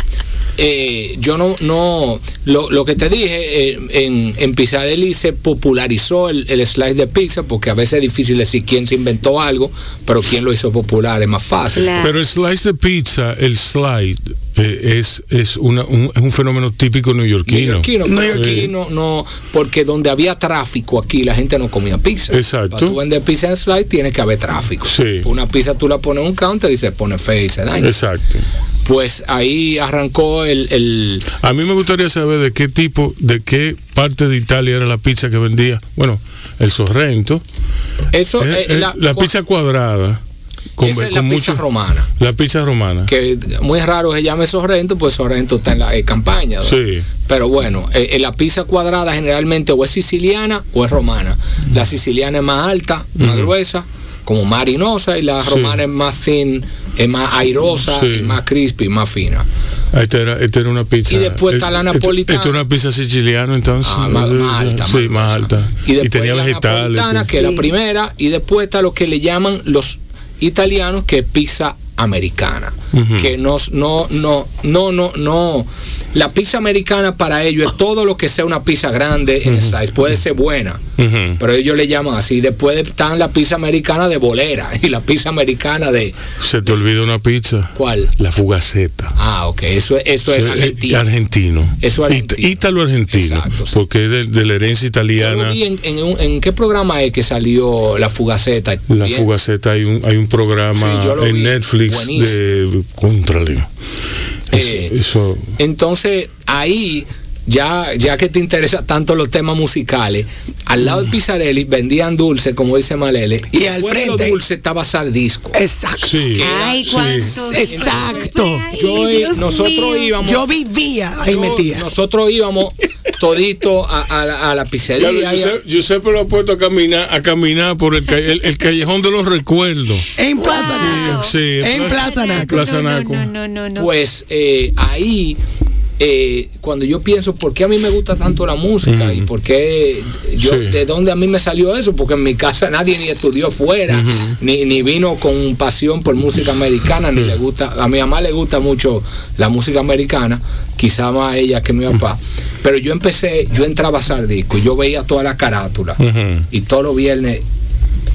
eh, yo no, no lo, lo que te dije, eh, en, en Pizzarelli se popularizó el, el slice de pizza, porque a veces es difícil decir quién se inventó algo, pero quién lo hizo popular es más fácil. Claro. Pero el slice de pizza, el slide, eh, es, es, una, un, es un fenómeno típico neoyorquino. Neoyorquino, no, porque donde había tráfico aquí la gente no comía pizza. Exacto. Para tú vender pizza en slide tiene que haber tráfico. Sí. Una pizza tú la pones en un counter y se pone fea y se daña. Exacto. Pues ahí arrancó el, el A mí me gustaría saber de qué tipo, de qué parte de Italia era la pizza que vendía. Bueno, el Sorrento. eso eh, eh, eh, la, la, pizza cuadrada. Con, esa es con la pizza romana. La pizza romana. Que muy raro se llame Sorrento, pues Sorrento está en la eh, campaña. ¿verdad? Sí. Pero bueno, eh, la pizza cuadrada generalmente o es siciliana o es romana. La siciliana es más alta, más gruesa, como más harinosa, y la Sí. romana es más thin, es más airosa, Sí. y más crispy, más fina. Esta era, esta era una pizza. Y después está la napolitana. Esta es una pizza siciliana, entonces. Ah, más, más alta. Sí, más alta. Y, después tenía la vegetales. napolitana, que es la primera, y después está lo que le llaman los italianos, que es pizza americana. Que no, no, no, no, no, no. La pizza americana para ellos es todo lo que sea una pizza grande en slice. Puede ser buena, pero ellos le llaman así. Después están la pizza americana de bolera y la pizza americana de. Se te olvida una pizza. ¿Cuál? La fugaceta. Ah, ok. Eso, es- eso es argentino. argentino. Eso es argentino. Ítalo-argentino. Exacto, sí. Porque es de, de la herencia italiana. en, en un- en qué programa es que salió la fugaceta. La Bien. fugaceta, hay un, hay un programa Sí, en vi. Netflix Buenísimo. de Contrale. Eso, Eh, eso- Entonces, ahí, ya, ya que te interesan tanto los temas musicales, al lado de Pizzarelli vendían dulce, como dice Malele, Y al después de los frente- dulces estaba Sardisco. Exacto. sí. Ay, sí. cuánto. Exacto. Yo, Dios nosotros mío. íbamos. Yo vivía ahí metía. Nosotros íbamos todito a, a la, a la pizzería. a- Giuseppe, Giuseppe lo ha puesto a caminar, a caminar por el, ca- el, el callejón de los recuerdos. En Plaza Naco. Sí, En Plaza Naco. Plaza No, no, Naco. no, no, no, no. Pues eh, ahí, eh, cuando yo pienso por qué a mí me gusta tanto la música y por qué yo, Sí. de dónde a mí me salió eso, porque en mi casa nadie ni estudió fuera, ni, ni vino con pasión por música americana, ni le gusta, a mi mamá le gusta mucho la música americana, quizá más ella que mi papá. Pero yo empecé, yo entraba a Sardisco y yo veía toda la carátula y todos los viernes.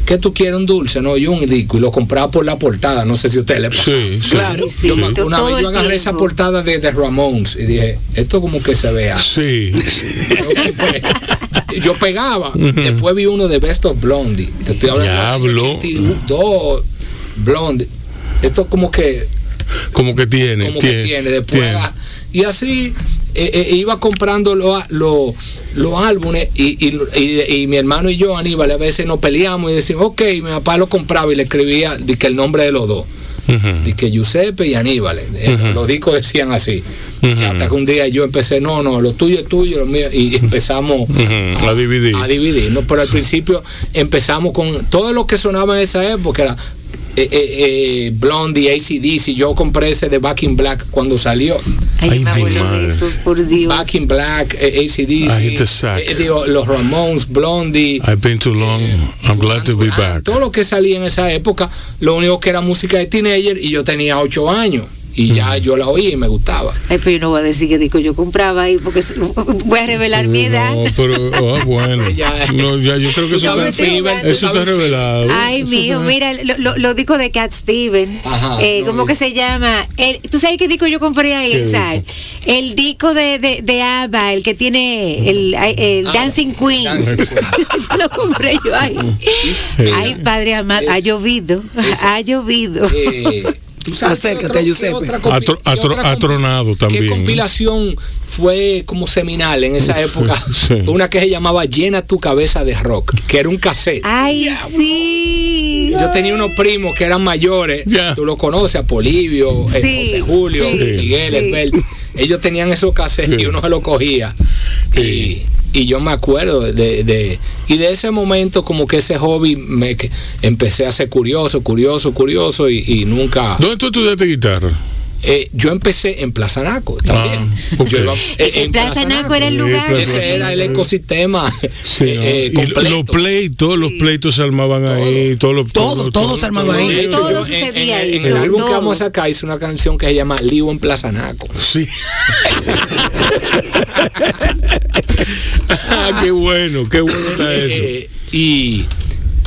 ¿Qué tú quieres un dulce? No, yo un disco y lo compraba por la portada. No sé si a usted le pasó. Sí, sí. Claro. Yo una todo vez yo agarré esa portada de The Ramones y dije, esto como que se vea. Sí. yo pegaba. Después vi uno de Best of Blondie. Te estoy hablando Diablo. 82 Blondie. Esto como que Como que tiene. como que tiene. Después tiene. era- y así eh, eh, iba comprando los los- los álbumes y, y- y- y mi hermano y yo, Aníbal, a veces nos peleamos y decimos, ok, mi papá lo compraba y le escribía di que el nombre de los dos. De que Giuseppe y Aníbal. eh, Ujú. Los discos decían así. Hasta que un día yo empecé, no, no, lo tuyo es tuyo, lo mío, y empezamos Ujú, a dividir. A dividir, ¿no? Pero al principio empezamos con todo lo que sonaba en esa época, era eh, eh, eh, Blondie, ACDC, yo compré ese de Back in Black cuando salió. Ay, Ay, mi madre. eso, por Dios. Back in Black, eh, ACDC, I hit the sack. eh, digo, los Ramones, Blondie. I've been too long. I'm glad to be Ah, back. Todo lo que salía en esa época, lo único que era música de teenager y yo tenía ocho años y ya yo la oía y me gustaba. Ay, pero yo no voy a decir que disco yo compraba ahí porque voy a revelar mi edad. No, pero ah, bueno. Ya. No, ya, yo creo que eso está, Fever, tú eso está sabes, revelado. Ay, Eso está- mira, lo- lo- los discos de Cat Steven. Ajá, eh, no, ¿Cómo que se llama? El, ¿Tú sabes qué disco yo compré ahí. El disco de, de, de ABBA, el que tiene el, el Ah, Dancing Queen. Dancing Queen. lo compré yo ahí. Ay, padre amado, ha llovido. Ha llovido. Eh, ¿tú sabes Acércate, Giuseppe. compi- atronado también. ¿Qué compilación fue como seminal en esa época? Sí. Una que se llamaba Llena tu cabeza de rock, que era un cassette. Ay, sí. Yo tenía unos primos que eran mayores, Ya. tú lo conoces, a Polivio, eh, Sí, José Julio, sí, Miguel, sí. Esbel. Ellos tenían esos cassettes Sí. y uno se los cogía. Y, y yo me acuerdo de, de- y de ese momento como que ese hobby me empecé a ser curioso, curioso, curioso y, y nunca ¿Dónde tú estudiaste guitarra? Eh, yo empecé en Plaza Naco también. Ah. Yo iba- eh, En Plaza Naco era el lugar. Ese era el ecosistema Sí, eh, ¿no? Y completo. los pleitos, todos los pleitos se armaban ahí, todos los Todo, todo se armaba ahí. Hecho, Todo yo sucedía en, ahí, en el todo, álbum que todo. vamos a sacar hice una canción que se llama Lío en Plaza Naco. Sí. ah, qué bueno, qué bueno está eso. Eh, y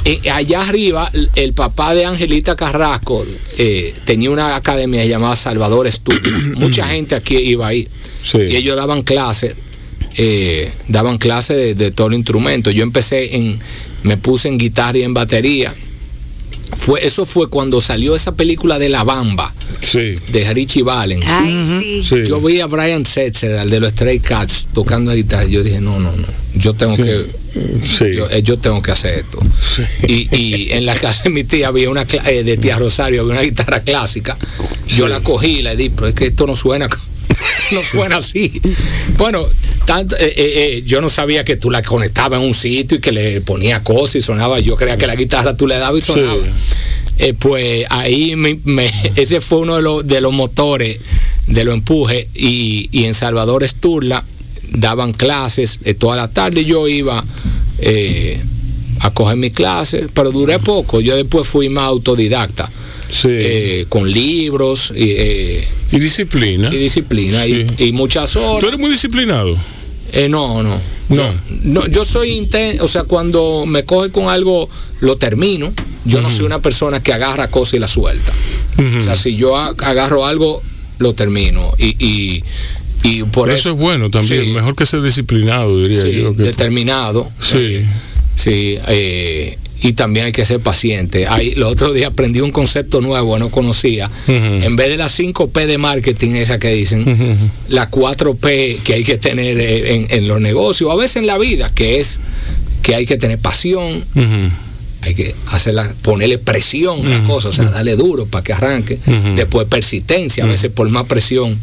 eh, allá arriba, el- papá de Angelita Carrasco eh, tenía una academia llamada Salvador Studio. Mucha gente aquí iba ahí. Sí. Y ellos daban clases, eh, daban clases de, de todo el instrumento. Yo empecé en, me puse en guitarra y en batería. Fue, eso fue cuando salió esa película de La Bamba, Sí. de Richie Valens. Ay, sí. Sí. Yo vi a Brian Setzer, el de los Stray Cats, tocando la guitarra. Yo dije, no, no, no. Yo tengo que, Sí. yo, eh, yo tengo que hacer esto. Sí. Y, y en la casa de mi tía había una eh, de tía Rosario, había una guitarra clásica. Yo Sí. la cogí y le di, pero es que esto no suena, no suena así. Bueno, tanto, eh, eh, eh, yo no sabía que tú la conectabas en un sitio y que le ponía cosas y sonaba. Yo creía que la guitarra tú le dabas y Sí. sonaba. Eh, pues ahí me, me- ese fue uno de los, de los motores de los empujes y, y en Salvador Esturla daban clases toda la tarde yo iba a coger mis clases pero duré poco yo después fui más autodidacta Sí. eh, con libros y, eh, y disciplina. y disciplina y- Sí. y, muchas ¿Tú horas eres muy disciplinado? Eh, no no No. no, yo soy intenso, o sea, cuando me coge con algo, lo termino. Yo no soy una persona que agarra cosas y la suelta. Ujú. O sea, si yo agarro algo, lo termino. Y, y, y por eso. eso es bueno también. Sí, Mejor que ser disciplinado, diría sí, yo. que- determinado. Sí. Eh, sí, eh, y también hay que ser paciente. Ahí, el otro día aprendí un concepto nuevo, no conocía. En vez de las 5 P de marketing, esa que dicen, Ujú. las 4 P que hay que tener eh, en, en los negocios, a veces en la vida, que es que hay que tener pasión. Hay que hacerla, ponerle presión a la Ujú. cosa, o sea, darle duro para que arranque. Después persistencia, a veces por más presión.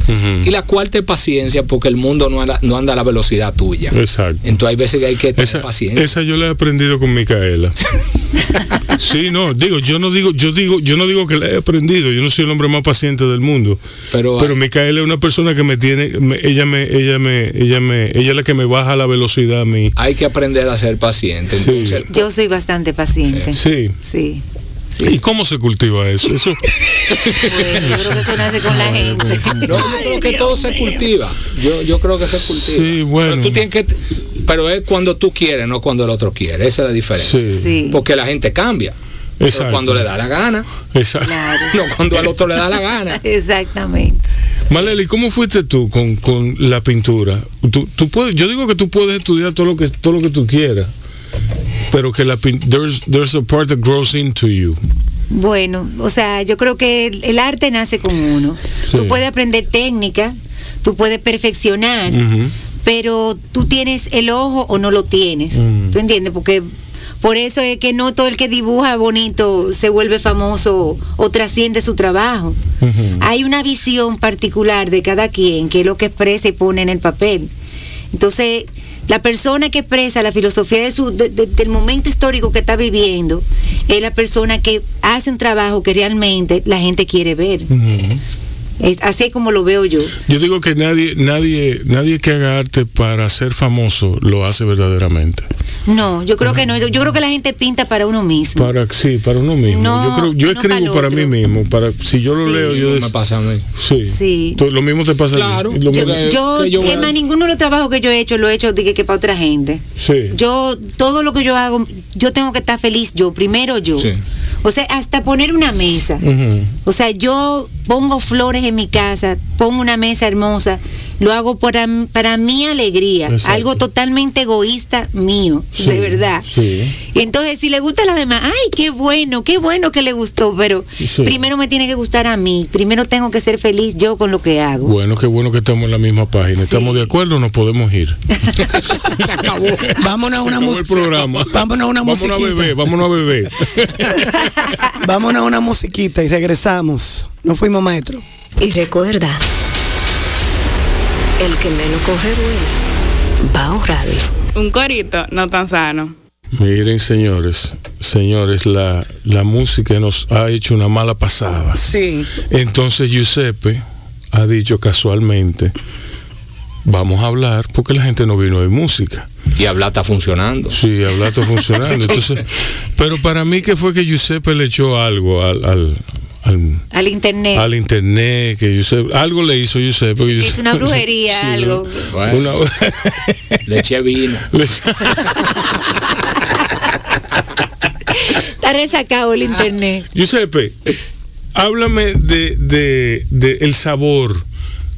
Y la cuarta es paciencia, porque el mundo no anda, no anda a la velocidad tuya. Exacto. Entonces hay veces que hay que tener Esa, paciencia. esa yo la he aprendido con Micaela. sí, no, digo, yo no digo, yo digo, yo no digo que la he aprendido, yo no soy el hombre más paciente del mundo. Pero, Pero Micaela es una persona que me tiene, me- ella me, ella me, ella me, ella es la que me baja la velocidad a mí. hay que aprender a ser paciente. Sí. Entonces, Yo soy bastante paciente. Sí. Sí. ¿Y cómo se cultiva eso? Eso Bueno, yo creo que eso nace con la gente. no, yo creo que todo se cultiva. Yo, yo creo que se cultiva. Sí, bueno. Pero tú tienes que. Pero es cuando tú quieres, no cuando el otro quiere. Esa es la diferencia. Sí. Sí. Porque la gente cambia. Pero Exacto. cuando le da la gana. Claro. No cuando al otro le da la gana. Exactamente. Maleli, ¿cómo fuiste tú con, con la pintura? Tú, tú puedes, yo digo que tú puedes estudiar todo lo que todo lo que tú quieras, pero que la there's, there's a part that grows into you. Bueno, o sea, yo creo que el, arte nace con uno. Sí. Tú puedes aprender técnica, tú puedes perfeccionar, pero tú tienes el ojo o no lo tienes. Mm. ¿Tú entiendes? Porque por eso es que no todo el que dibuja bonito se vuelve famoso o trasciende su trabajo. Hay una visión particular de cada quien que es lo que expresa y pone en el papel. Entonces, la persona que expresa la filosofía de su, de- de- del momento histórico que está viviendo es la persona que hace un trabajo que realmente la gente quiere ver. Así es como lo veo yo. Yo digo que nadie, nadie, nadie que haga arte para ser famoso lo hace verdaderamente. No, yo creo que no. Yo, creo que la gente pinta para uno mismo. Para sí, para uno mismo. No, yo creo, yo no escribo para mí mismo. Para si yo lo Sí. leo, yo me pasa a mí. sí. Sí. Tú- Lo mismo te pasa a ti. Claro. Lo Yo, mismo- que- yo, es a- más, ninguno de los trabajos que yo he hecho lo he hecho de que, que para otra gente. sí. Yo, todo lo que yo hago, yo tengo que estar feliz yo, primero yo. Sí. O sea, hasta poner una mesa. Ujú. O sea, yo pongo flores en mi casa, pongo una mesa hermosa, lo hago para, para mi alegría, Exacto. algo totalmente egoísta mío, Sí, de verdad. sí. Y entonces, si le gusta a la demás, ay, qué bueno, qué bueno que le gustó, pero Sí. primero me tiene que gustar a mí, primero tengo que ser feliz yo con lo que hago. Bueno, qué bueno que estamos en la misma página. ¿Estamos de acuerdo o nos podemos ir? Se acabó. Vámonos a una música. Vámonos a una Vámonos a beber, vámonos a beber. Vámonos a una musiquita y regresamos. Nos fuimos, maestro. Y recuerda, el que menos corre duele. Bao Radio. Un corito no tan sano. Miren, señores, señores, la, la música nos ha hecho una mala pasada. Sí. Entonces Giuseppe ha dicho casualmente, vamos a hablar porque la gente no vino a oír música. Y hablar está funcionando. Sí, hablar está funcionando. Entonces, pero para mí que fue que Giuseppe le echó algo al, al, al, Al internet. al internet, que Giuseppe, algo le hizo Giuseppe. que Es Giuseppe- una brujería, Sí, algo. Bueno, una- le eché vino. Está resacado el internet. Giuseppe, háblame de, de, de el sabor.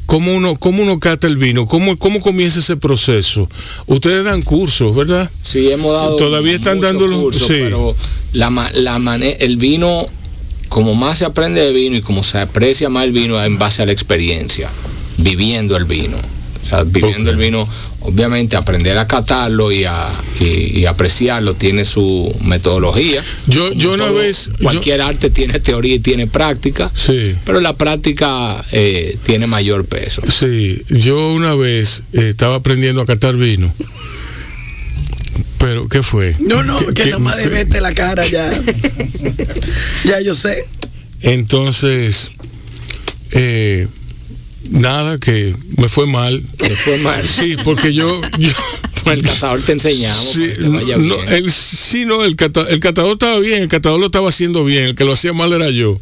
¿Cómo uno, cómo uno cata el vino? ¿Cómo, ¿Cómo comienza ese proceso? Ustedes dan cursos, ¿verdad? Sí, hemos dado. Todavía están muchos dándolo. cursos, sí. pero la, ma- la mane- el vino, como más se aprende de vino y como se aprecia más el vino es en base a la experiencia, viviendo el vino. O sea, viviendo el vino, obviamente aprender a catarlo y a y, y apreciarlo tiene su metodología. Yo, Como yo una todo, vez. yo- Cualquier arte tiene teoría y tiene práctica, sí. pero la práctica eh, tiene mayor peso. Sí, yo una vez eh, estaba aprendiendo a catar vino. Pero, ¿qué fue? No, no, ¿Qué- que nomás de verte la cara ya. ya yo sé. Entonces, eh, nada, que me fue mal. Me fue mal. Sí, porque yo. el catador te enseñamos sí, te vaya no, bien. el, sí, no, el, cata- el catador estaba bien, el catador lo estaba haciendo bien, el que lo hacía mal era yo.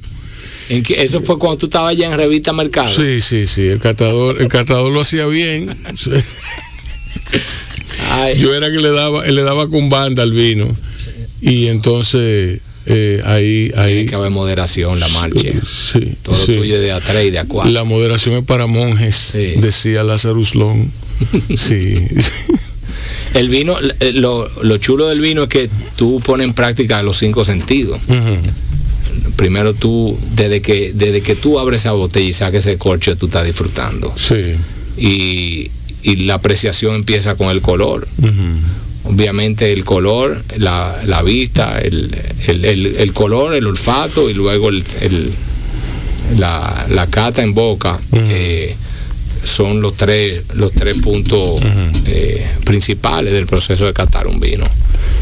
¿En qué- eso fue cuando tú estabas ya en Revista Mercado. Sí, sí, sí, el catador, el catador lo hacía bien. Sí. Ay, Yo era que le daba, le daba con banda al vino. Y entonces eh, ahí, tiene ahí. que haber moderación, la marcha. Sí, Todo sí. tuyo de a tres y de a cuatro. La moderación es para monjes, Sí. decía Lázaro Long. Sí. El vino, eh, lo, lo chulo del vino es que tú pones en práctica los cinco sentidos. Primero tú, desde que, desde que tú abres esa botella y saques ese corcho, tú estás disfrutando. Sí. Y, y la apreciación empieza con el color. Obviamente el color, la, la vista, el, el- el- el color, el olfato y luego la, la cata en boca eh, son los tres, los tres puntos eh, principales del proceso de catar un vino.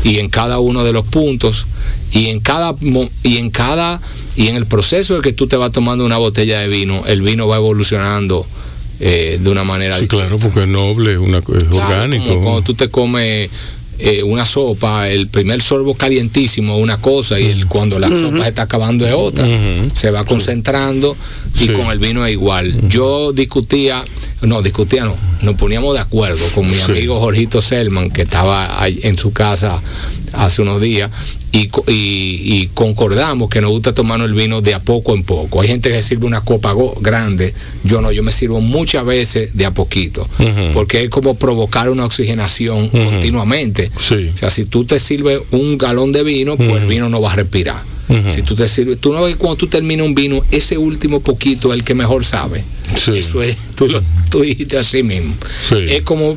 Y en cada uno de los puntos y en cada y en cada y en el proceso de que tú te vas tomando una botella de vino, el vino va evolucionando eh, de una manera Sí, distinta. claro, porque es noble, una, es Claro, orgánico. como cuando tú te comes eh, una sopa, el primer sorbo calientísimo es una cosa y el, cuando la sopa se está acabando es otra. Se va concentrando y Sí. con el vino es igual. Yo discutía, no, discutía no, nos poníamos de acuerdo con mi Sí. amigo Jorgito Selman, que estaba ahí en su casa hace unos días, y, y- y concordamos que nos gusta tomarnos el vino de a poco en poco. Hay gente que sirve una copa grande, yo no, yo me sirvo muchas veces de a poquito, porque es como provocar una oxigenación continuamente. Sí. O sea, si tú te sirves un galón de vino, pues el vino no va a respirar. Si tú te sirves, tú no ves cuando tú terminas un vino, ese último poquito es el que mejor sabe. Sí. Eso es, tú, lo, tú dijiste así mismo. Sí. Es como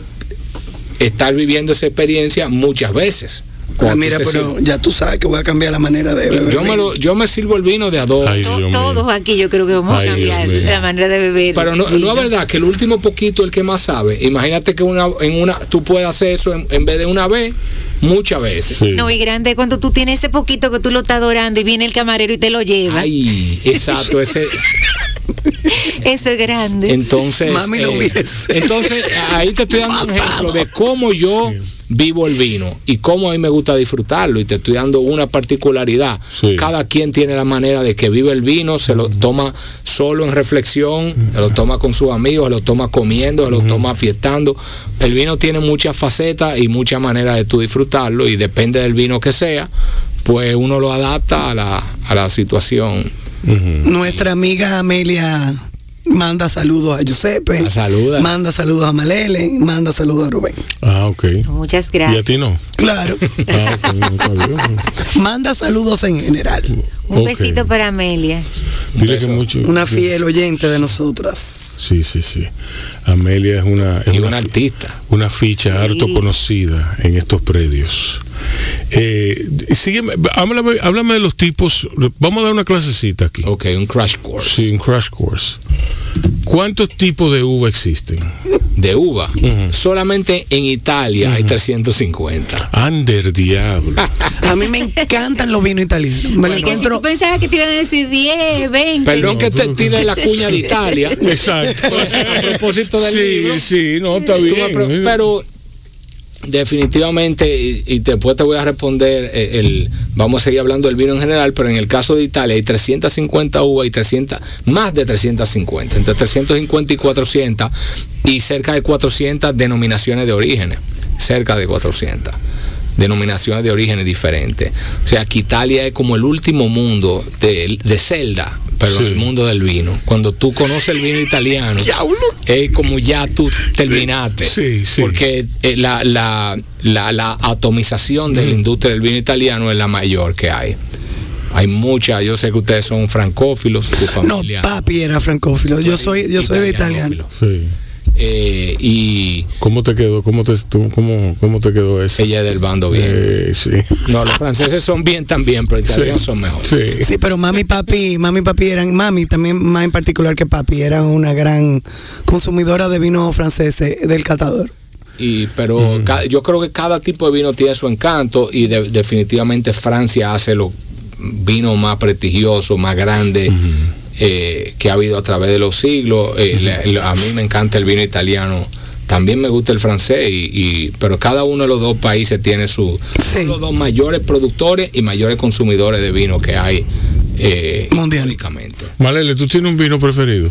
estar viviendo esa experiencia muchas veces. Ah, Cuando mira, pero ya tú sabes que voy a cambiar la manera de beber. yo me, lo, yo me sirvo el vino de a dos. Ay. Todos aquí yo creo que vamos Ay, a cambiar la manera de beber. Pero no, no es verdad que el último poquito es el que más sabe. Imagínate que una, en una, tú puedes hacer eso en, en vez de una vez, muchas veces. Sí. No, y grande cuando tú tienes ese poquito que tú lo estás adorando y viene el camarero y te lo lleva. Ay, exacto, ese. Eso es grande. Entonces, Mami, no eh, entonces ahí te estoy dando un ejemplo de cómo yo vivo el vino y cómo a mí me gusta disfrutarlo y te estoy dando una particularidad. Sí. Cada quien tiene la manera de que vive el vino, se lo toma solo en reflexión, se lo toma con sus amigos, se lo toma comiendo, se lo toma fiestando. El vino tiene muchas facetas y muchas maneras de tú disfrutarlo y depende del vino que sea, pues uno lo adapta a la, a la situación. Nuestra amiga Amelia manda saludos a Giuseppe. Saluda. Manda saludos a Malele. Manda saludos a Rubén. Ah, ok. Muchas ¿Y a gracias. ti no? Claro. Ah, manda saludos en general. Un besito para Amelia. Dile que mucho. Una fiel oyente de nosotras. Sí, sí, sí. Amelia es una, es Y una, artista. una ficha Sí. harto conocida en estos predios. Eh, sígueme, háblame, háblame de los tipos. Vamos a dar una clasecita aquí. Ok, un crash course. Sí, un crash course. ¿Cuántos tipos de uva existen? de uva. Solamente en Italia hay 350. Ander diablo. A mí me encantan los vinos italianos. Me si encuentro. tú pensabas que te iban a decir 10, 20. Perdón que te tire la cuña de Italia. Exacto. A propósito del sí, libro. sí, no, está bien. pero definitivamente, y, después te voy a responder, eh, el, vamos a seguir hablando del vino en general, pero en el caso de Italia hay 350 uvas y 300, más de 350, entre 350 y 400, y cerca de 400 denominaciones de orígenes, cerca de 400 denominaciones de orígenes diferentes. O sea, que Italia es como el último mundo de, de Zelda, pero Sí. el mundo del vino. Cuando tú conoces el vino italiano, es como ya tú terminaste. Sí, sí. Porque eh, la, la, la, la atomización de la industria del vino italiano es la mayor que hay. Hay mucha, yo sé que ustedes son francófilos, su No, papi era francófilo. Yo soy, yo soy de italiano. Sí. Eh, y ¿Cómo te quedó? ¿Cómo te, tú- cómo, cómo te quedó eso? ella es del bando bien. Eh, sí. No, los franceses son bien también, pero los italianos son mejores. Sí. Sí, pero mami y papi, mami y papi eran, mami también más en particular que papi, eran una gran consumidora de vino francés eh, del catador. Y, pero ca- yo creo que cada tipo de vino tiene su encanto y de- definitivamente Francia hace los vinos más prestigiosos, más grandes eh, que ha habido a través de los siglos. Eh, le- a mí me encanta el vino italiano. También me gusta el francés, y, y- pero cada uno de los dos países tiene su, son los dos mayores productores y mayores consumidores de vino que hay eh, Mundial. históricamente. Malele, ¿tú tienes un vino preferido?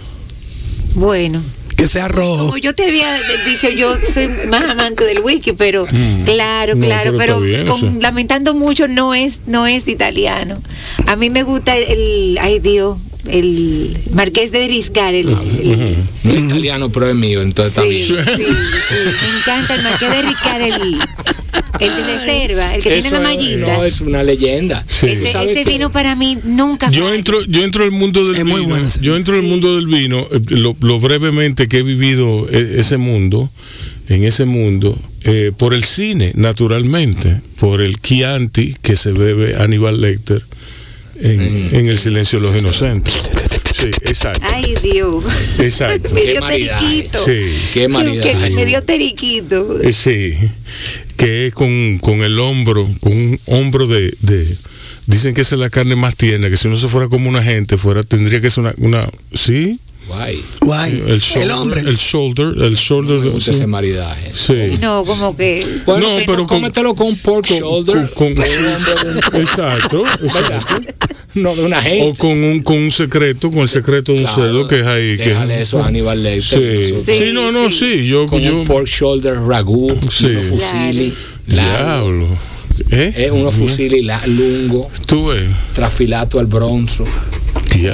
Bueno. Que sea rojo. Como yo te había dicho, yo soy más amante del whisky, pero claro, No, claro, pero pero, está bien, con- o sea. lamentando mucho no es no es italiano. A mí me gusta el, ay Dios, el Marqués de Riscar, el, el- No es italiano, pero es mío, entonces está sí, bien. sí, sí, me encanta el Marqués de Riscar, el, el de reserva, el que Eso tiene la es- mallita. no, es una leyenda. Sí. ese ¿Sabe ese qué? vino para mí nunca Yo entro, yo entro al mundo del Es muy vino. bueno yo entro al mundo del vino, eh, lo, lo brevemente que he vivido eh, ese mundo, en ese mundo, eh, por el cine, naturalmente, por el Chianti que se bebe Aníbal Lecter en, en El Silencio de los Inocentes. Sí, exacto. Ay Dios. Exacto. me Qué dio maridaje. teriquito. Sí. Qué Que- maridaje. que me dio teriquito. Eh, Sí, que es con, con el hombro, con un hombro de, de- Dicen que esa es la carne más tierna, que si no se fuera como una gente, fuera tendría que ser una... una ¿Sí? Guay. Guay. El, shoulder, hombre. El shoulder, el shoulder. Me gusta sí. ese maridaje. Sí. No, como que Bueno, No, que pero no, con- cómetelo con un pork shoulder. Con- con- exacto, exacto. No de una O gente. con un, con un secreto, con el secreto de un Claro, cerdo que es ahí. Que, déjale eso a Aníbal Lecter. Sí. Sí, no, no, sí. Yo, Con yo un pork shoulder ragu, Sí. unos fusilli, largo, diablo. ¿Eh? eh, unos fusilli la- lungo, Tú ves. trafilato al bronzo.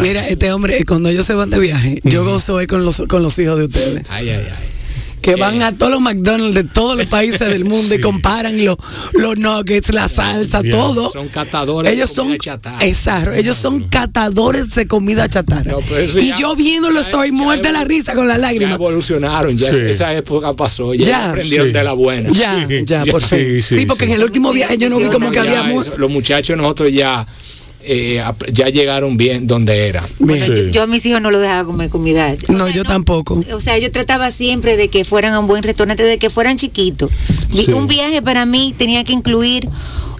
Mira, este hombre, cuando ellos se van de viaje, yo gozo hoy con los, con los hijos de ustedes. Ay, ay, ay. Que van a todos los McDonald's de todos los países del mundo y comparan los, los nuggets, la salsa, Ya. todo. Son catadores Ellos de son, comida chatarra. exacto, ellos son catadores de comida chatarra. No, y ya- yo viendo los ya- stories, ya muerta la risa con las Ya lágrimas. evolucionaron, ya Sí. esa época pasó, ya, Ya. aprendieron Sí. de la buena. Ya, Sí, ya, ya, por sí, fin. Sí, sí, porque sí. en el último viaje yo no vi como que Ya había eso, los muchachos nosotros ya eh, ya llegaron bien donde era. Bien. Bueno, Sí. yo, yo a mis hijos no los dejaba comer comida. O No, sea, yo tampoco. O sea, yo trataba siempre de que fueran a un buen restaurante, de que fueran chiquitos. Sí. Un viaje para mí tenía que incluir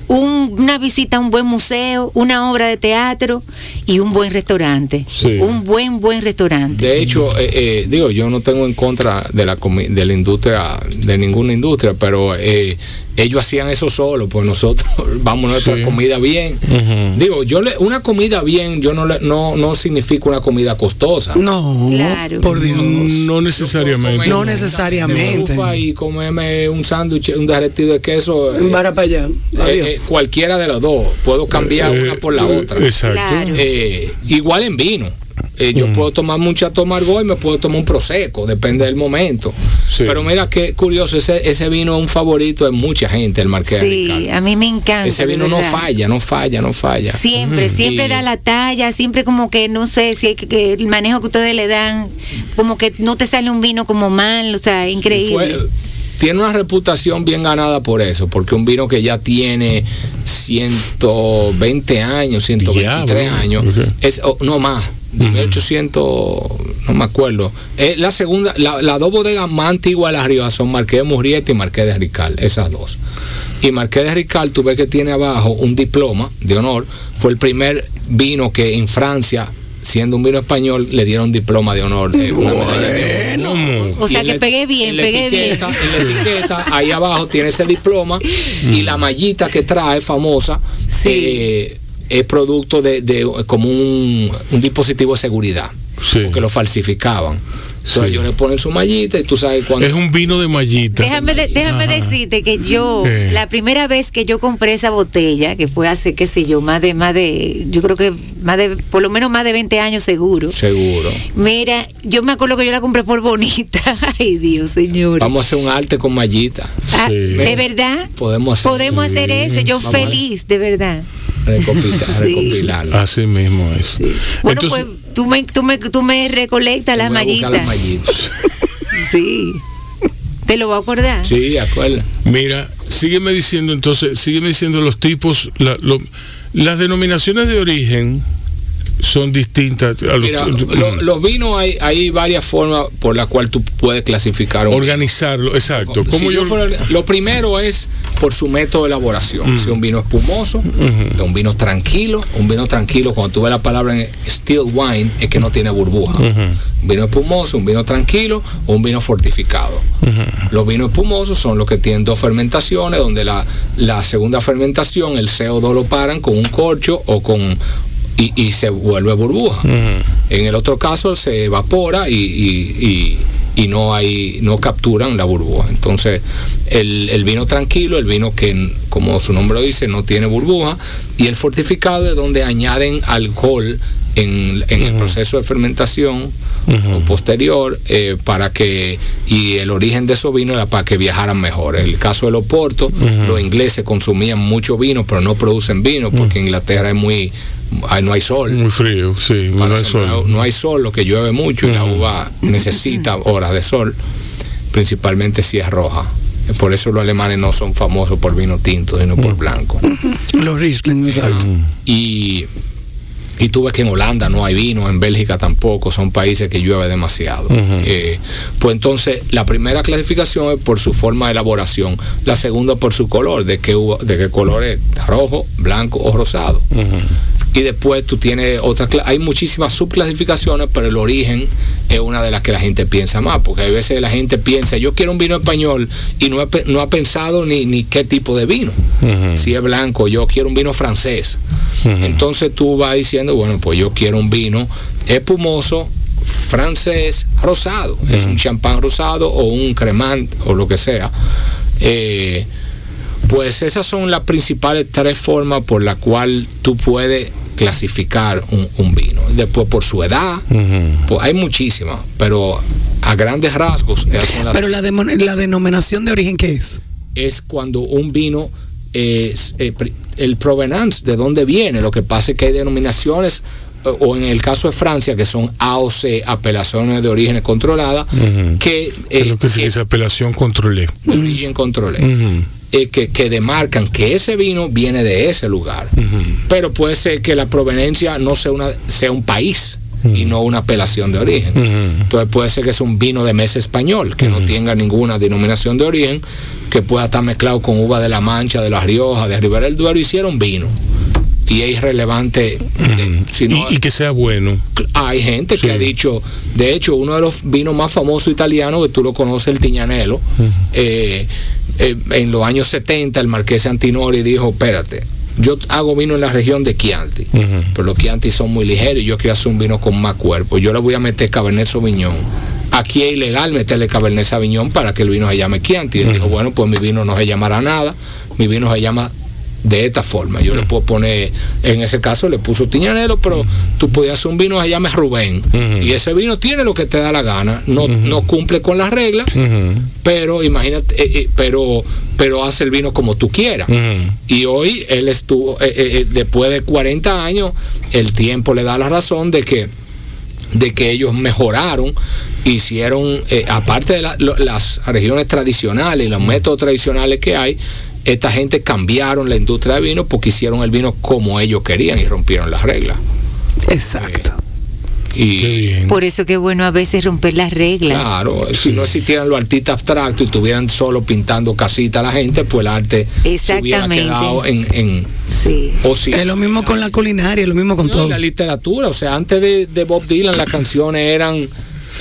un- una visita a un buen museo, una obra de teatro y un buen restaurante. Sí. Un buen, buen restaurante. De hecho, eh, eh, digo, yo no tengo en contra de la de la industria, de ninguna industria, pero eh, ellos hacían eso solo, pues nosotros vamos a nuestra Sí. comida bien. Digo, yo le, una comida bien, yo no le, no no significa una comida costosa. No, Claro. por Dios. No necesariamente. No necesariamente. y comerme un sándwich, un derretido de queso. eh, Para para allá. eh, Adiós. eh, cualquiera de los dos. Puedo cambiar Eh, una por la eh, otra. Exacto. Claro. Eh, igual en vino. Eh, yo puedo tomar mucha tomargo y me puedo tomar un prosecco, depende del momento. Sí. Pero mira qué curioso, ese, ese vino es un favorito de mucha gente, el Marqués Sí, a mí me encanta. Ese vino no falla, no falla, no falla. Siempre, siempre Y- da la talla, siempre como que no sé si que, que el manejo que ustedes le dan, como que no te sale un vino como mal, o sea, increíble. Fue- tiene una reputación bien ganada por eso, porque un vino que ya tiene 120 años, 123 Diablo, años, es, oh, no más, de 1800, no me acuerdo. Eh, la segunda, la- las dos bodegas más antiguas de la Rioja son Marqués de Murrieta y Marqués de Rical, esas dos. Y Marqués de Rical, tú ves que tiene abajo un diploma de honor. Fue el primer vino que en Francia, siendo un vino español, le dieron diploma de honor. eh, medalla de honor. O sea que la- pegué bien, en la pegué bien. etiqueta- En la etiqueta, ahí abajo tiene ese diploma y la mallita que trae famosa eh, es producto de, de como un, un dispositivo de seguridad. Porque lo falsificaban. Entonces ellos le ponen su mallita y tú sabes cuando... Es un vino de mallita. Déjame, de- déjame Ajá. decirte que yo, Eh. la primera vez que yo compré esa botella, que fue hace, qué sé yo, más de, más de, yo creo que más de, por lo menos más de 20 años seguro. Seguro. Mira, yo me acuerdo que yo la compré por bonita. Ay, Dios, señor. Vamos a hacer un arte con mallita. Ah, ¿De verdad? Podemos hacer. Podemos hacer eso, yo Vamos feliz, de verdad. Recopilar-. Así mismo es. Bueno, Entonces, pues tú me, tú me, tú me recolectas las mallitas. las mallitas. Sí. ¿Te lo voy a acordar? Sí, acuerda. Mira, sígueme diciendo entonces, sígueme diciendo los tipos, la- lo- las denominaciones de origen son distintas. A los, Mira, lo- los vinos hay, hay varias formas por las cuales tú puedes clasificar un Organizarlo, exacto. Si ¿Cómo yo yo, fuera- lo primero es por su método de elaboración. Mm. Si un vino espumoso, un vino tranquilo, un vino tranquilo, cuando tú ves la palabra en still wine, es que no tiene burbuja. Un vino espumoso, un vino tranquilo o un vino fortificado. Los vinos espumosos son los que tienen dos fermentaciones, donde la, la segunda fermentación, el CO2 lo paran con un corcho o con y, y se vuelve burbuja. En el otro caso se evapora y, y- y- no hay, no capturan la burbuja. Entonces, el, el vino tranquilo, el vino que, como su nombre lo dice, no tiene burbuja, y el fortificado es donde añaden alcohol en, en el proceso de fermentación o posterior eh, para que y el origen de esos vinos era para que viajaran mejor. En el caso del Oporto, los ingleses consumían mucho vino, pero no producen vino porque Inglaterra es muy no hay sol. Muy frío, sí, no Para hay sembrar, sol. no hay sol, lo que llueve mucho y la uva necesita horas de sol, principalmente si es roja. Por eso los alemanes no son famosos por vino tinto, sino por blanco. Los Riesling, exacto. Y, y tú ves que en Holanda no hay vino, en Bélgica tampoco, son países que llueve demasiado. Eh, pues entonces, la primera clasificación es por su forma de elaboración, la segunda por su color, de qué, uva- de qué color es, rojo, blanco o rosado. Y después tú tienes otras, hay muchísimas subclasificaciones, pero el origen es una de las que la gente piensa más, porque a veces la gente piensa, yo quiero un vino español y no, ha pe- no ha pensado ni, ni qué tipo de vino. Si es blanco, yo quiero un vino francés. Entonces tú vas diciendo, bueno, pues yo quiero un vino espumoso, francés, rosado. Es un champán rosado o un cremant o lo que sea. Eh, pues esas son las principales tres formas por las cuales tú puedes clasificar un, un vino. Después por su edad, pues hay muchísimas, pero a grandes rasgos esas son las Pero la, la denominación de origen, ¿qué es? es cuando un vino es eh, el provenance, de dónde viene. Lo que pasa es que hay denominaciones, o- o en el caso de Francia, que son AOC, apelaciones de origen controlada, que, es eh, lo que se dice apelación controlé. de origen controlé. Eh, que, que demarcan que ese vino viene de ese lugar. Pero puede ser que la proveniencia no sea, una, sea un país y no una apelación de origen. Entonces puede ser que sea un vino de mesa español, que no tenga ninguna denominación de origen, que pueda estar mezclado con uva de la Mancha, de La Rioja, de Ribera del Duero, hicieron vino. Y es irrelevante. de- y, y que sea bueno. hay gente que ha dicho, de hecho, uno de los vinos más famosos italianos, que tú lo conoces, el Tiñanello, eh, eh, en los años 70 el marqués Antinori dijo, espérate, yo hago vino en la región de Chianti, pero los Chianti son muy ligeros y yo quiero hacer un vino con más cuerpo, yo le voy a meter Cabernet Sauvignon. Aquí es ilegal meterle Cabernet Sauvignon para que el vino se llame Chianti. Y él dijo, bueno, pues mi vino no se llamará nada, mi vino se llama de esta forma. Yo le puedo poner, en ese caso le puso Tiñanero, pero tú podías hacer un vino que se llame Rubén. Y ese vino tiene lo que te da la gana, no, no cumple con las reglas, pero imagínate, eh, eh, pero, pero hace el vino como tú quieras. Y hoy él estuvo, eh, después de 40 años, el tiempo le da la razón de que de que ellos mejoraron, hicieron, eh, aparte de la- lo- las regiones tradicionales y los métodos tradicionales que hay, esta gente cambiaron la industria de vino porque hicieron el vino como ellos querían y rompieron las reglas. Exacto. Y Por eso que es bueno a veces romper las reglas. claro, si no existieran los artistas abstractos y estuvieran solo pintando casitas a la gente, pues el arte se hubiera Exactamente. quedado en, en Sí. o si- Es lo mismo con la culinaria, es lo mismo con No, todo. la literatura, o sea, antes de, de Bob Dylan las canciones eran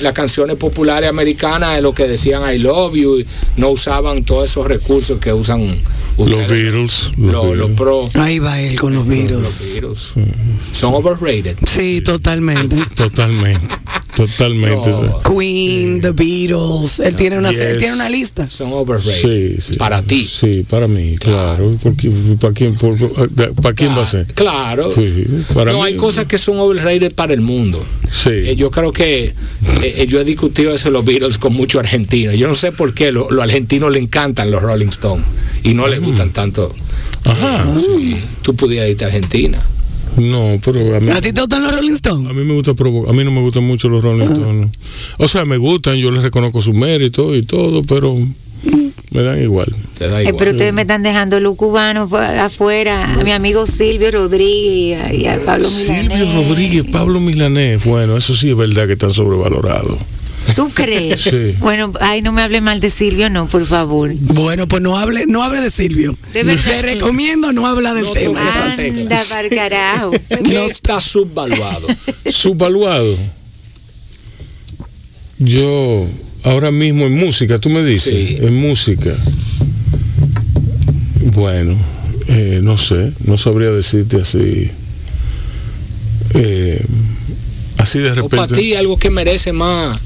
las canciones populares americanas de lo que decían I love you, no usaban todos esos recursos que usan Los Beatles. Los los, los Beatles. pro, Ahí va él con los virus. los Beatles. Son overrated. Sí, totalmente. Totalmente. Totalmente. No. Queen, The Beatles. Él tiene una, Yes. él tiene una lista. Son overrated. Sí, sí. Para ti. Sí, para mí, claro. Porque, ¿Para quién, por- ¿para quién va a ser? Claro. Sí, para no, mí- hay cosas que son overrated para el mundo. Sí. Eh, yo creo que eh, eh, yo he discutido eso de los Beatles con muchos argentinos. Yo no sé por qué lo- los argentinos le encantan los Rolling Stones y no les gustan tanto. Ajá. Sí, tú pudieras irte a Argentina. No, pero a mí, ¿A ti te gustan los Rolling a Stones? mí me gusta provo- a mí no me gustan mucho los Rolling Stones. O sea, me gustan, yo les reconozco su mérito y todo, pero me dan igual. Te da Eh, pero ustedes me están dejando los cubanos fu- afuera, a mi amigo Silvio Rodríguez y a, a Pablo Silvio Milanés. Rodríguez, Pablo Milanés, bueno, eso sí es verdad que están sobrevalorados. ¿Tú crees? Sí. Bueno, ay, no me hable mal de Silvio, no, por favor. Bueno, pues no hable, no hable de Silvio. De verdad. Te recomiendo no hablar del No tema. Anda, para carajo. ¿Qué está subvaluado? Subvaluado. Yo, ahora mismo en música, tú me dices, Sí. en música. Bueno, eh, no sé, no sabría decirte así. Eh, así de o para repente. ti algo que merece más,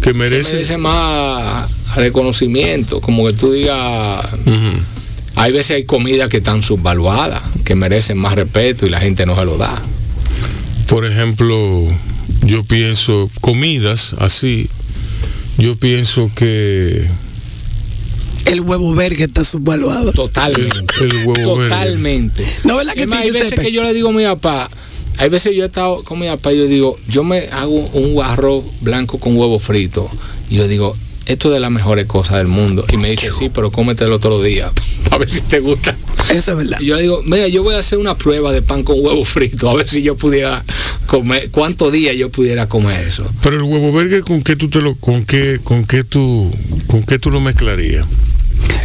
que que merece. más reconocimiento, como que tú digas, hay veces hay comidas que están subvaluadas, que merecen más respeto y la gente no se lo da. Por ejemplo, yo pienso, comidas así, yo pienso que El huevo verde está subvaluado. el, Totalmente. el huevo verde. Totalmente. No, ¿verdad que más, hay veces que yo le digo a mi papá, hay veces yo he estado con mi papá y yo digo, yo me hago un arroz blanco con huevo frito. Y yo digo, esto es de las mejores cosas del mundo. Y me dice, sí, pero cómetelo todos los días, para ver si te gusta. Eso es verdad. Y yo le digo, mira, yo voy a hacer una prueba de pan con huevo frito, a ver si yo pudiera comer, cuántos días yo pudiera comer eso. Pero el huevo verde con qué tú te lo con qué con qué tú con qué tú lo mezclarías?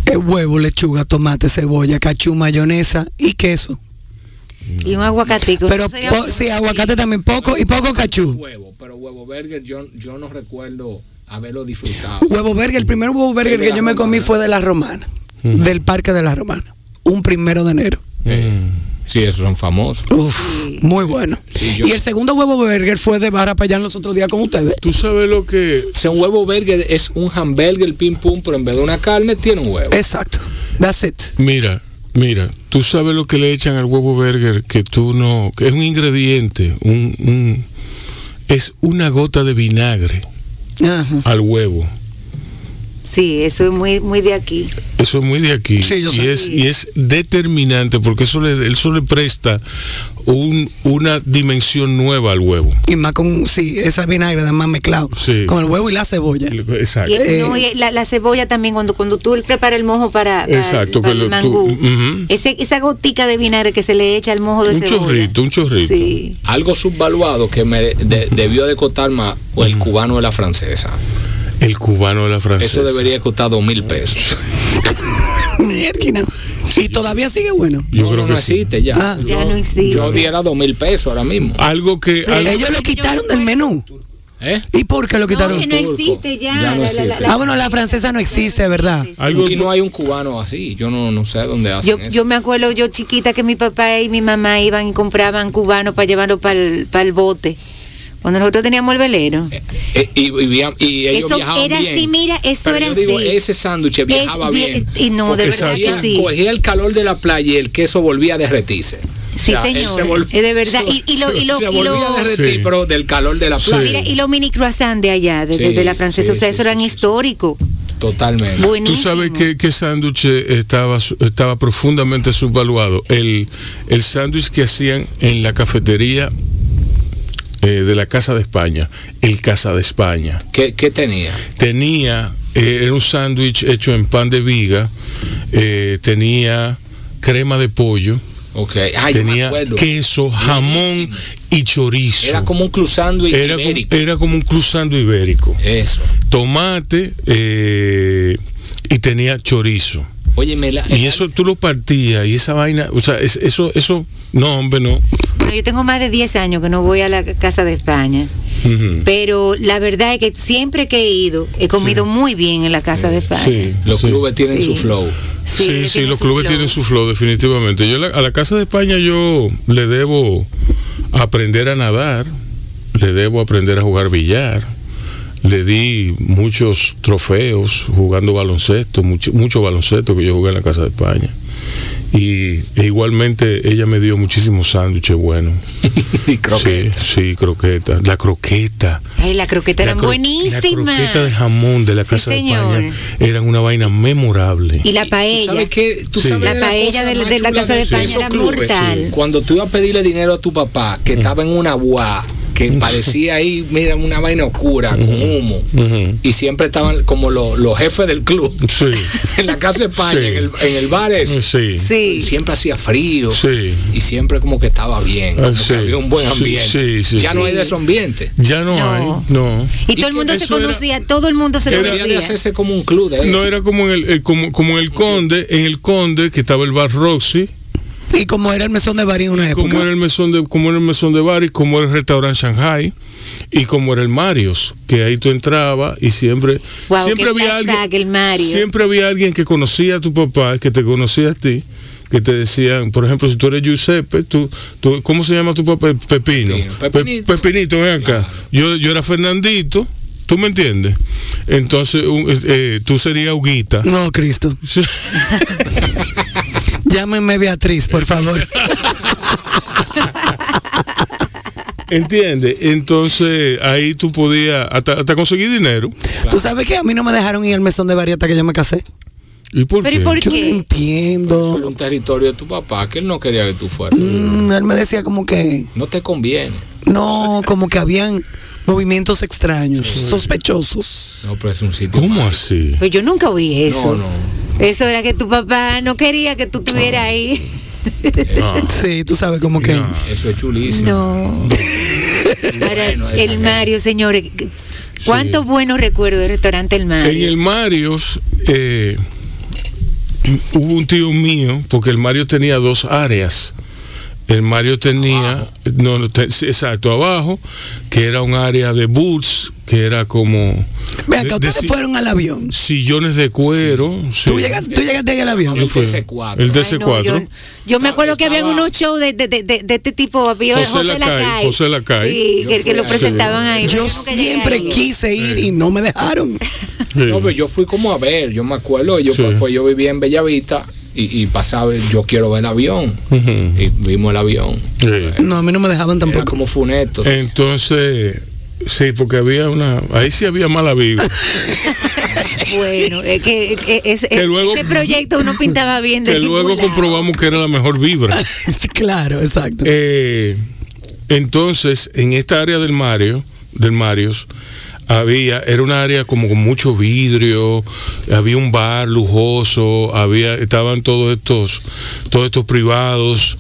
El huevo, lechuga, tomate, cebolla, cachú, mayonesa y queso. Y un aguacatico. Pero sí, aguacate también poco y poco cachú. Huevo, pero huevo burger yo, yo no recuerdo haberlo disfrutado. Huevo burger, el primer huevo burger que yo me comí fue de la Romana, del Parque de la Romana, un primero de enero. Sí, esos son famosos. Uf, muy bueno. Sí, yo- Y el segundo huevo burger fue de Barra para allá los otros días con ustedes. Tú sabes lo que O sea, un huevo burger es un hamburger pim pum, pero en vez de una carne tiene un huevo. Exacto. That's it. mira, mira, tú sabes lo que le echan al huevo burger que tú no que es un ingrediente, un, un- es una gota de vinagre Ajá. al huevo. Sí, eso es muy, muy de aquí. Eso es muy de aquí Sí, yo y sé. es y es determinante porque eso le eso le presta un, una dimensión nueva al huevo. Y más con, sí, esa vinagre además mezclado. Sí. Con el huevo y la cebolla. Exacto. Y, Eh, no, y la, la cebolla también, cuando, cuando tú preparas el mojo para, para- Exacto, para que el lo- tú- mangú, ese- esa gotica de vinagre que se le echa al mojo de Un cebolla. chorrito, un chorrito. Sí. Algo subvaluado que me de- debió de costar más o el cubano de la francesa. El cubano de la francesa. Eso debería costar dos mil pesos. Mierda. Y todavía sigue bueno. Yo no, creo no, que no sí. existe ya. Ah. Ya no existe. Yo diera dos mil pesos ahora mismo. Algo que algo- Ellos lo quitaron del menú. ¿Eh? ¿Y por qué lo No, quitaron? que no existe ya. Ya no la- la- existe. la- Ah, bueno, la francesa no existe, ¿verdad? algo Aquí no hay un cubano así. Yo no, no sé dónde hacen Yo, eso. yo me acuerdo yo chiquita que mi papá y mi mamá iban y compraban cubanos para llevarlo para el, bote. Cuando nosotros teníamos el velero. Eh, y, y via- y ellos Eso viajaban era bien. así, mira, eso Pero era yo digo, así. ese sándwich viajaba Es- bien. y no, de verdad que cogía- sí. Cogía el calor de la playa y el queso volvía a derretirse. Sí, O sea, él señor. se Es de verdad. Y, y lo, y lo, se y volvía lo- a derretir, Sí. pero del calor de la Sí. playa. mira, y los mini croissants de allá, de, de- Sí, de la francesa, sí, o sea, sí, eso sí, eran sí, sí. históricos. Totalmente. Tú Buenísimo. sabes que, que sándwich estaba, estaba profundamente subvaluado. El, el sándwich que hacían en la cafetería eh, de la Casa de España, el Casa de España. ¿Qué, qué tenía? Tenía, eh, era un sándwich hecho en pan de viga, eh, tenía crema de pollo, Ok. Ah, tenía queso, jamón y chorizo. Era como un cruzando Era como, ibérico. era como un cruzando ibérico. Eso. Tomate eh, y tenía chorizo. Oye, me la. Y eso tú lo partías y esa vaina, o sea, es- eso, eso, no, hombre, no. Bueno, yo tengo más de 10 años que no voy a la Casa de España. Pero la verdad es que siempre que he ido, he comido muy bien en la Casa de España. Sí, Los sí. clubes tienen Sí. su flow. Sí, sí, los clubes flow. tienen su flow, definitivamente. Yo la- a la Casa de España yo le debo aprender a nadar, le debo aprender a jugar billar, le di muchos trofeos jugando baloncesto, mucho, mucho baloncesto que yo jugué en la Casa de España. Y e igualmente ella me dio muchísimos sándwiches buenos. y croquetas. Sí, sí, croqueta. La croqueta. Ay, la croqueta La era cro- buenísima. La croqueta de jamón de la Sí, Casa de. España eran una vaina memorable. Y la ¿Tú paella. sabes qué? ¿Tú Sí. sabes La paella de de la Casa de España era mortal. Cuando tú ibas a pedirle dinero a tu papá, que estaba en una guá, que parecía ahí, mira, una vaina oscura, con humo. Y siempre estaban como los, los jefes del club. Sí. en la Casa de España, Sí. en, el, en el bar ese. Sí. Sí. Siempre hacía frío. Sí. Y siempre como que estaba bien. Ah, como sí. que había un buen ambiente. sí, sí, ya no hay de ese ambiente. Ya no, No. hay, no. Y Y todo el mundo se era- conocía, todo el mundo se Era- Debería de conocía. hacerse como un club de. No era como en el, el- como, como en el Conde, en el Conde que estaba el bar Roxy, Y como era el mesón de Bari en una época. como era el mesón de, como era el mesón de bar y como era el restaurante Shanghai y como era el Marios, que ahí tú entrabas y siempre Wow, siempre había alguien, flashback, el Mario. siempre había alguien que conocía a tu papá, que te conocía a ti. Que te decían, por ejemplo, si tú eres Giuseppe, tú, tú, ¿cómo se llama tu papá? Pepino. Pepino. Pe- Pepinito. Pepinito, ven acá. Claro. Yo, yo era Fernandito, ¿tú me entiendes? Entonces, un- eh, eh, tú serías Huguita. No, Cristo. Llámenme Beatriz, por favor. ¿Entiendes? Entonces ahí tú podías hasta, hasta conseguir dinero. Tú sabes que a mí no me dejaron ir al mesón de Bari hasta que yo me casé. ¿Y por Pero ¿y qué? por Yo no entiendo. Fue un territorio de tu papá, que él no quería que tú fueras. Mm, él me decía como que No te conviene. no, como que habían movimientos extraños, sospechosos. No, pero es un sitio. ¿Cómo así? Pues yo nunca oí eso. No, no. Eso era que tu papá no quería que tú estuvieras ahí. No. Sí, tú sabes como que No. Eso es chulísimo. No. Ahora, el. Mario, señores. ¿Cuántos buenos recuerdos del restaurante El Mario? En el Marios eh, hubo un tío mío, porque el Mario tenía dos áreas. El Mario tenía, no, no, te- exacto, abajo, que era un área de boots, que era como Vean, de- que de ustedes fueron al avión. sillones de cuero. sí. ¿Tú, llegaste, tú llegaste ahí al avión. Yo fui. DC4. El Ay, no, DC4. yo, yo me acuerdo que habían unos shows de, de, de, de- de este tipo. Había José José, Lacay, Lacay. José Lacay. Sí, que, lo presentaban ahí. Yo siempre ahí. quise ir y no me dejaron. Sí. No, pero yo fui como a ver, yo me acuerdo, yo Sí. pues, pues, yo vivía en Bellavista y, y pasaba, yo quiero ver el avión. Y vimos el avión. Sí. No, a mí no me dejaban Era tampoco. como funeto. Entonces, sí, porque había una, ahí sí había mala vida. Bueno, es que, que ese, Que luego- ese proyecto uno pintaba bien de que luego lado. comprobamos que era la mejor vibra. Sí, claro, exacto. Eh, entonces, en esta área del Mario, del Marios, había, era una área como con mucho vidrio, había un bar lujoso, había, estaban todos estos, todos estos privados,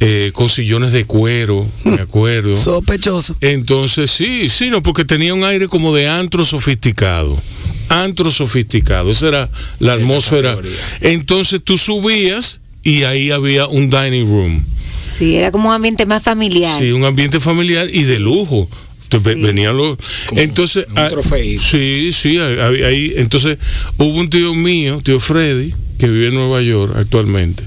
eh, con sillones de cuero, me acuerdo. Sospechoso. Entonces, sí, sí, no, porque tenía un aire como de antro sofisticado. Antro sofisticado. Esa era la atmósfera. Entonces tú subías y ahí había un dining room. Sí, era como un ambiente más familiar. Sí, un ambiente familiar y de lujo. Entonces, Sí. Venían los. Como Entonces. un ah. Sí, sí, ahí, ahí- Entonces, hubo un tío mío, tío Freddy, que vive en Nueva York actualmente,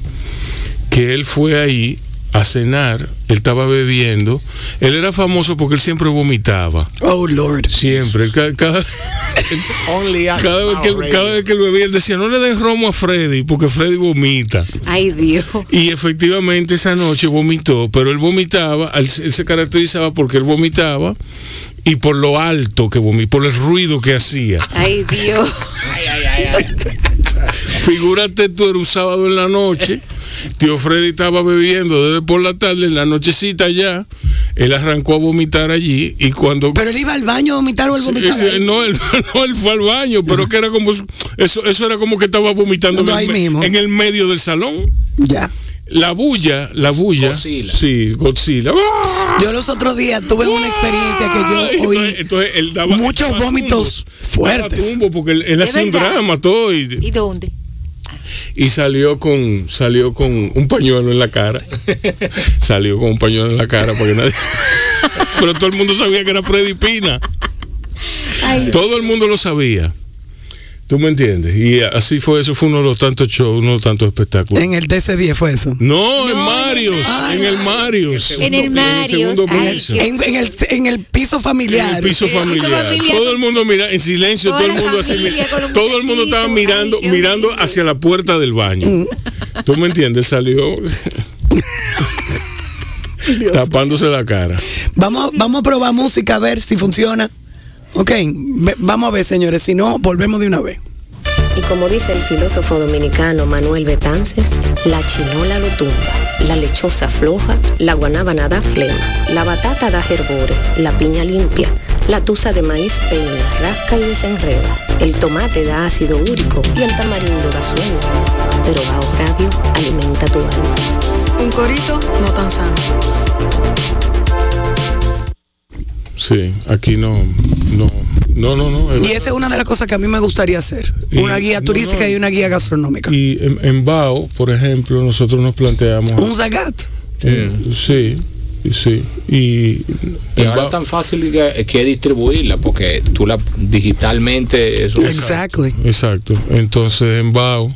que él fue ahí a cenar, él estaba bebiendo. Él era famoso porque él siempre vomitaba. Oh, Lord. Siempre. Ca- Cada, vez que, Power cada vez que él bebía, él decía, no le den romo a Freddy, porque Freddy vomita. Ay, Dios. Y efectivamente esa noche vomitó, pero él vomitaba, él, él se caracterizaba porque él vomitaba y por lo alto que vomitaba, por el ruido que hacía. Ay, Dios. Figúrate tú, era un sábado en la noche, tío Freddy estaba bebiendo desde por la tarde, en la nochecita ya, él arrancó a vomitar allí y cuando... Pero él iba al baño a vomitar o él vomitaba. Eh, No él, no, él fue al baño, pero que era como... Eso, eso era como que estaba vomitando en No, el, en el medio del salón. Ya. La bulla, la bulla. Godzilla. Sí, Godzilla. ¡Ah! Yo los otros días tuve una experiencia que yo oí entonces, entonces él daba muchos daba vómitos tumbo, daba fuertes. tumbo porque él, él ¿Es hacía un drama todo y, ¿Y dónde? y salió con salió con un pañuelo en la cara. salió con un pañuelo en la cara porque nadie Pero todo el mundo sabía que era Freddy Pina. Todo el mundo lo sabía. ¿Tú me entiendes? Y así fue, eso fue uno de los tantos shows, uno de los tantos espectáculos. En el DC10 fue eso. No, en No, Marios, en el en el Marios. En el Marios. En, en el, en el piso En familiar. el piso familiar. Todo el mundo mira en silencio, todo el mundo así. Todo el mundo estaba mirando, Ay, mirando hacia la puerta del baño. ¿Tú me entiendes? Salió tapándose la cara. Vamos, vamos a probar música a ver si funciona. Ok, vamos a ver, señores. Si no, volvemos de una vez. Y como dice el filósofo dominicano Manuel Betances, la chinola lo tumba, la lechosa floja, la guanábana da flema, la batata da hervore, la piña limpia, la tusa de maíz peina, rasca y desenreda, el tomate da ácido úrico y el tamarindo da sueño. Pero Bao Radio alimenta tu alma. Un corito no tan sano. Sí, aquí no, no, no, no, no. Y esa es una de las cosas que a mí me gustaría hacer. Y- Una guía turística no. y una guía gastronómica. Y en, en Bao, por ejemplo, nosotros nos planteamos. Un zagat. Eh, sí, sí. Y, Y en ahora Bao- es tan fácil que, que distribuirla porque tú la digitalmente eso Exactly. Exacto. Entonces en Bao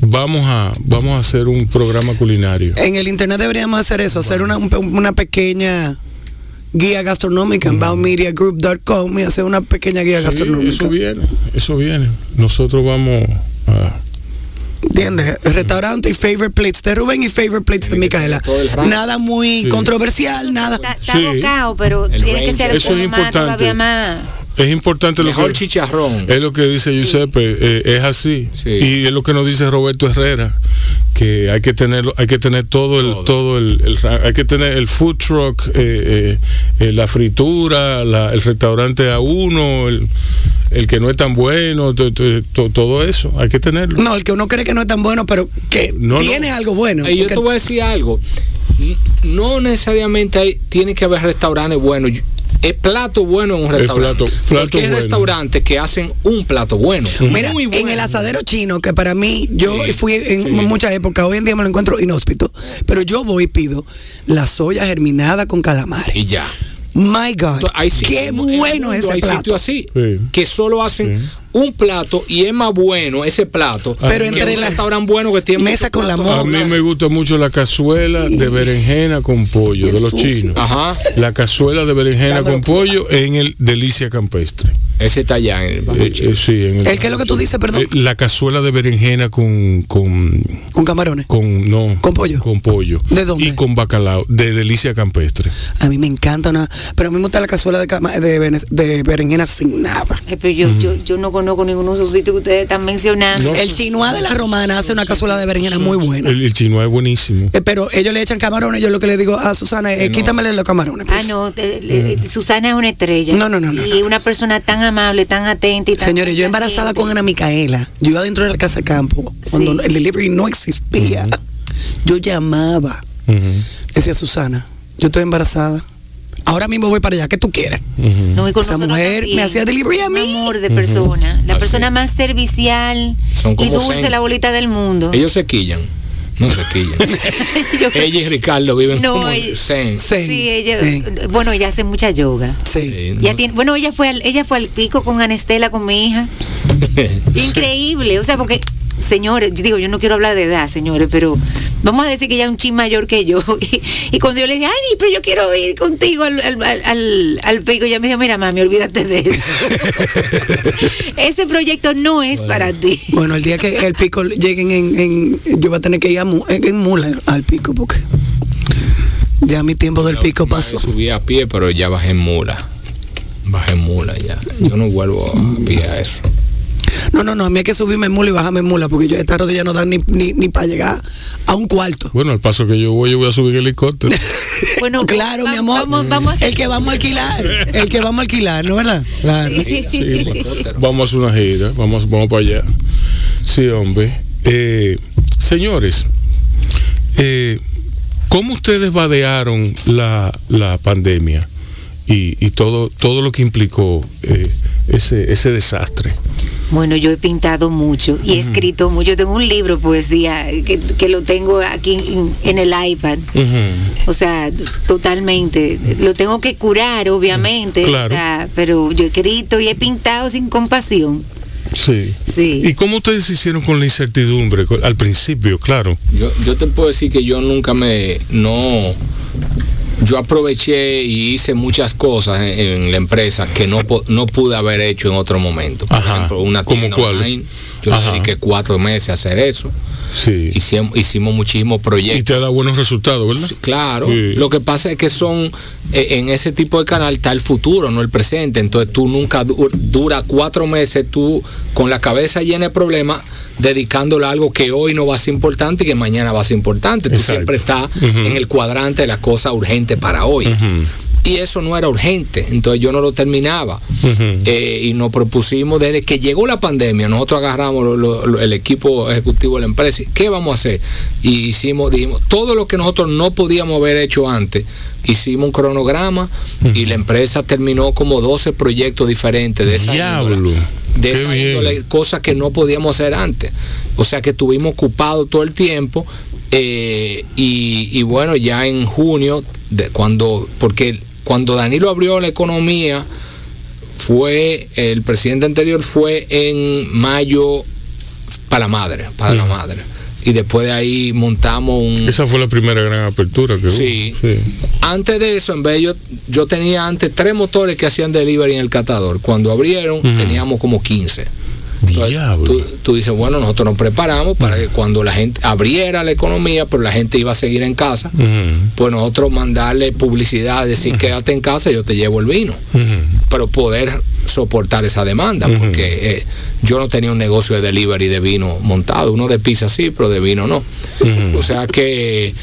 vamos a vamos a hacer un programa culinario. En el internet deberíamos hacer eso, hacer una, un- una pequeña guía gastronómica en baomediagroup.com y hacer una pequeña guía Sí, gastronómica. eso viene, eso viene. Nosotros vamos a ¿Entiendes? Restaurante y favorite plates de Rubén y favorite plates de Micaela. Nada muy Sí. controversial, nada. Está, está Sí. bocado, pero El tiene que ser Eso es más, importante. todavía más. Es importante lo Mejor que chicharrón. es lo que dice Giuseppe, eh, es así. Sí. Y es lo que nos dice Roberto Herrera, que hay que tener hay que tener todo el todo, el, hay que tener el food truck, eh, eh, eh, la fritura, la- el restaurante a uno, el, el que no es tan bueno, to- to- to- todo eso, hay que tenerlo. No, el que uno cree que no es tan bueno, pero que No, no. tiene algo bueno. Y yo te voy a decir algo. No necesariamente hay, tiene que haber restaurantes buenos. Es plato bueno en un El restaurante. plato- plato Porque hay bueno. restaurantes que hacen un plato bueno. Mira, muy bueno. en el asadero chino, que para mí, yo Sí, fui en sí. muchas épocas, hoy en día me lo encuentro inhóspito, pero yo voy y pido la soya germinada con calamares. Y ya. My God, Entonces, hay qué bueno ese Hay plato. sitios así Sí. que solo hacen Sí. Un plato y es más bueno ese plato. Pero que entre un la restaurante bueno que tiene mesa con la plato. mo- A mí me gusta mucho la cazuela de berenjena con pollo, el de los chinos. Ajá. La cazuela de berenjena Dámelo con pollo en el Delicia Campestre. Ese está allá en el Bajo Eh, eh, sí, en ¿El qué es lo que tú dices, perdón? Eh, la cazuela de berenjena con, con, Con camarones. con, no. ¿Con pollo? Con pollo. ¿De dónde? Y con bacalao, de Delicia Campestre. A mí me encanta una, pero a mí me gusta la cazuela de, berenjena sin nada. Eh, Pero yo, yo, yo no conozco ninguno de esos sitios que ustedes están mencionando. No. El chinois de la romana hace una cazuela de berenjena muy buena. El, el chino es buenísimo. Eh, pero ellos le echan camarones, yo lo que le digo a Susana es, Que no. quítamele los camarones. Ah, pues. no, eh, eh, Susana es una estrella. No, no, no, no, Y una persona tan amable, tan atenta y tan Señores, yo embarazada con Ana Micaela, yo iba dentro de la casa de campo, cuando Sí. el delivery no existía, yo llamaba, decía Susana, yo estoy embarazada, ahora mismo voy para allá, ¿qué tú quieres? ujú. No, y con Esa mujer también. me hacía delivery a Un mí. amor de persona. La Así. persona más servicial Son y dulce, zen. la bolita del mundo. Ellos se quillan. No se quillan. Ella y Ricardo viven No, como ella- zen. Sí, Sí, ella, bueno, ella hace mucha yoga. Sí. No- tiene, bueno, ella fue al, ella fue al pico con Anestela, con mi hija. Increíble, o sea, porque, señores, yo digo, yo no quiero hablar de edad, señores, pero vamos a decir que ella es un chin mayor que yo. Y, y cuando yo le dije, ay, pero yo quiero ir contigo al, al, al- al- pico, ella me dijo, mira, mami, olvídate de eso. Ese proyecto no es para ti. Bueno, el día que el pico lleguen en, en- yo voy a tener que ir a mu- en, en mula al pico, porque ya mi tiempo del pico pasó. Subí a pie, pero ya bajé en mula. Bajé en mula ya. Yo no vuelvo a pie a eso. No, no, no, a mí hay que subirme en mula y bajarme en mula, porque yo esta rodilla no dan ni, ni, ni para llegar a un cuarto. Bueno, al paso que yo voy, yo voy a subir en helicóptero. Bueno, Claro, va- mi amor. Vamos, el que vamos a alquilar, el que vamos a alquilar, ¿no verdad? Claro. Sí, vamos a hacer una gira, vamos, vamos para allá. Sí, hombre. Eh, señores, eh, ¿cómo ustedes vadearon la, la pandemia y, y todo, todo lo que implicó eh, ese, ese desastre? Bueno, yo he pintado mucho y he escrito mucho. Tengo un libro, poesía, que, que lo tengo aquí en, en el iPad. O sea, totalmente. Lo tengo que curar, obviamente. Claro. O sea, pero yo he escrito y he pintado sin compasión. Sí. Sí. ¿Y cómo ustedes hicieron con la incertidumbre? Al principio, claro. Yo, yo te puedo decir que yo nunca me, no, yo aproveché y hice muchas cosas en, en la empresa que no, no pude haber hecho en otro momento. Por Ajá. ejemplo, una ¿Cómo tienda cuál? online, yo dediqué cuatro meses a hacer eso. Sí. Hicimos, hicimos muchísimos Y proyectos. te da buenos resultados, ¿verdad? Sí, Claro, Sí. lo que pasa es que son, eh, en ese tipo de canal está el futuro, no el presente. Entonces tú nunca du- dura cuatro meses tú con la cabeza llena de problemas, dedicándole a algo que hoy no va a ser importante y que mañana va a ser importante. Tú Exacto. siempre estás en el cuadrante de la cosa urgente para hoy. Y eso no era urgente, entonces yo no lo terminaba. Eh, y nos propusimos, desde que llegó la pandemia, nosotros agarramos lo- lo- lo- el equipo ejecutivo de la empresa, ¿qué vamos a hacer? Y hicimos, dijimos, todo lo que nosotros no podíamos haber hecho antes, hicimos un cronograma y la empresa terminó como 12 proyectos diferentes de esa índole, de esa índole, cosas que no podíamos hacer antes. O sea que estuvimos ocupados todo el tiempo. eh, y, y bueno, ya en junio, de cuando, porque cuando Danilo abrió la economía, fue, el presidente anterior fue en mayo para la madre, para la madre. Y después de ahí montamos un... Esa fue la primera gran apertura que Sí. hubo. Sí. Antes de eso, en vez yo, yo tenía antes tres motores que hacían delivery en el catador. Cuando abrieron, teníamos como 15. Diablo. tú, tú dices, bueno, nosotros nos preparamos para que cuando la gente abriera la economía, pero la gente iba a seguir en casa, Ujú. pues nosotros mandarle publicidad, decir, quédate en casa, yo te llevo el vino. Pero poder soportar esa demanda, porque eh, yo no tenía un negocio de delivery de vino montado, uno de pizza sí, pero de vino no. O sea que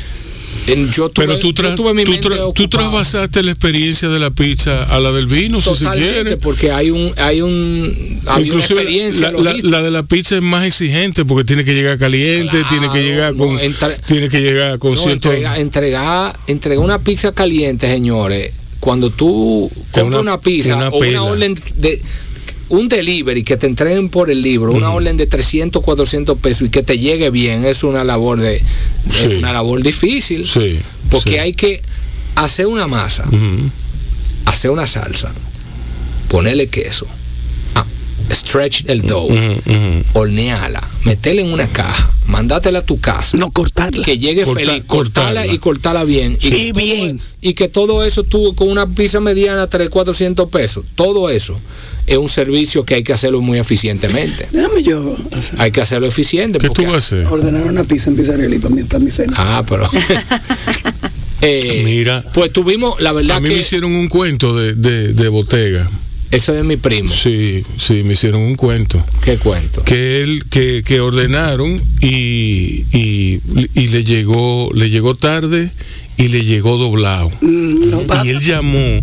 en- yo tuve, Pero tú, tra- tuve mi tú tra- tú trasvasaste la experiencia de la pizza a la del vino, si se quiere. porque hay un, hay un, una Inclusive experiencia la, la- logística. la de la pizza es más exigente porque tiene que llegar caliente, Claro, tiene que llegar no, con entre- tiene que llegar con No, cierto entregar, entregar, entregar una pizza caliente, señores. Cuando tú compras una- una, pizza una o una orden de un delivery que te entreguen por el libro, una orden de 300, 400 pesos y que te llegue bien, es una labor de, de- Sí. una labor difícil, Sí, porque sí. hay que hacer una masa, hacer una salsa, ponerle queso, ah, stretch el dough, Ujú, ujú. hornearla, meterla en una caja, mandátela a tu casa No cortarla. que llegue Corta- feliz, cortarla, cortarla. y cortarla bien. Y que todo- bien. y que todo eso tuvo con una pizza mediana 3, 400 pesos. Todo eso es un servicio que hay que hacerlo muy eficientemente. Déjame yo hacer- Hay que hacerlo eficiente. ¿Qué tú vas a hacer? ordenar una pizza en Pizzarelli para mi, para mi cena. Ah, pero. Eh, Mira. Pues tuvimos, la verdad A mí que me hicieron un cuento de, de, de Botega. eso es mi primo. Sí, sí, me hicieron un cuento. ¿Qué cuento? Que él, que, que ordenaron y, y, y le llegó, le llegó tarde y le llegó doblado. Mm, no pasa. Y él llamó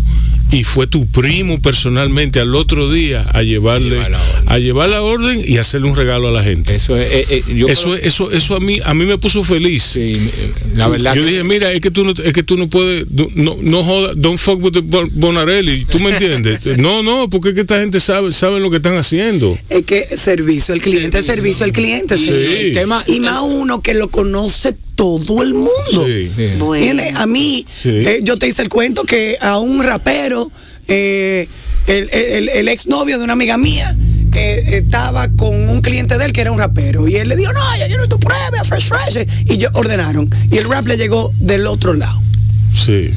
y fue tu primo personalmente al otro día a llevarle Llevar la orden. a llevar la orden y hacerle un regalo a la gente. Eso es. eh, eh, yo Eso, creo- eso, eso a mí, a mí me puso feliz. sí, la verdad. Yo que- dije, mira, es que tú no, es que tú no puedes, no, no joda, don't fuck with the Bonarelli, ¿tú me entiendes? no, no, porque es que esta gente sabe, saben lo que están haciendo. Es que servicio al cliente, servicio al cliente. sí. el tema. Y más uno que lo conoce todo el mundo. Sí. Sí. Bueno. Tiene- A mí, Sí. eh, yo te hice el cuento que a un rapero, eh, el, el, el exnovio de una amiga mía, eh, estaba con un cliente de él que era un rapero. Y él le dijo, no, ya quiero tu prueba, fresh, fresh. Y yo ordenaron. Y el rap le llegó del otro lado. Sí,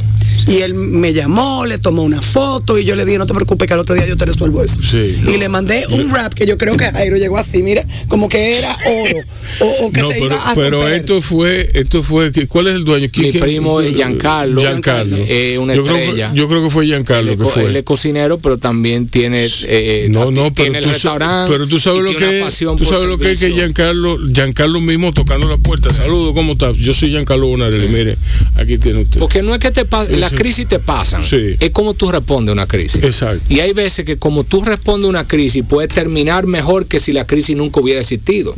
Y él me llamó, le tomó una foto y yo le dije, no te preocupes que al otro día yo te resuelvo eso. Sí. y le mandé un rap que yo creo que Jairo llegó así, mira, como que era oro. O, o que no, se pero, iba a pero romper. esto fue, esto fue, ¿cuál es el dueño? Mi primo es Giancarlo. Giancarlo. Eh, una yo, creo que- estrella. yo creo que fue Giancarlo él, que es co- fue. él es cocinero, pero también tiene. eh, no, ti- no, pero tiene el restaurante. pero tú sabes lo que es, pasión tú sabes lo que es que. Giancarlo, Giancarlo mismo tocando la puerta. Saludos, ¿cómo estás? Yo soy Giancarlo Bonarelli, mire, aquí tiene usted. Porque no es que te pase. Las crisis te pasan. Sí. Es como tú respondes a una crisis. Exacto. Y hay veces que como tú respondes a una crisis, puede terminar mejor que si la crisis nunca hubiera existido.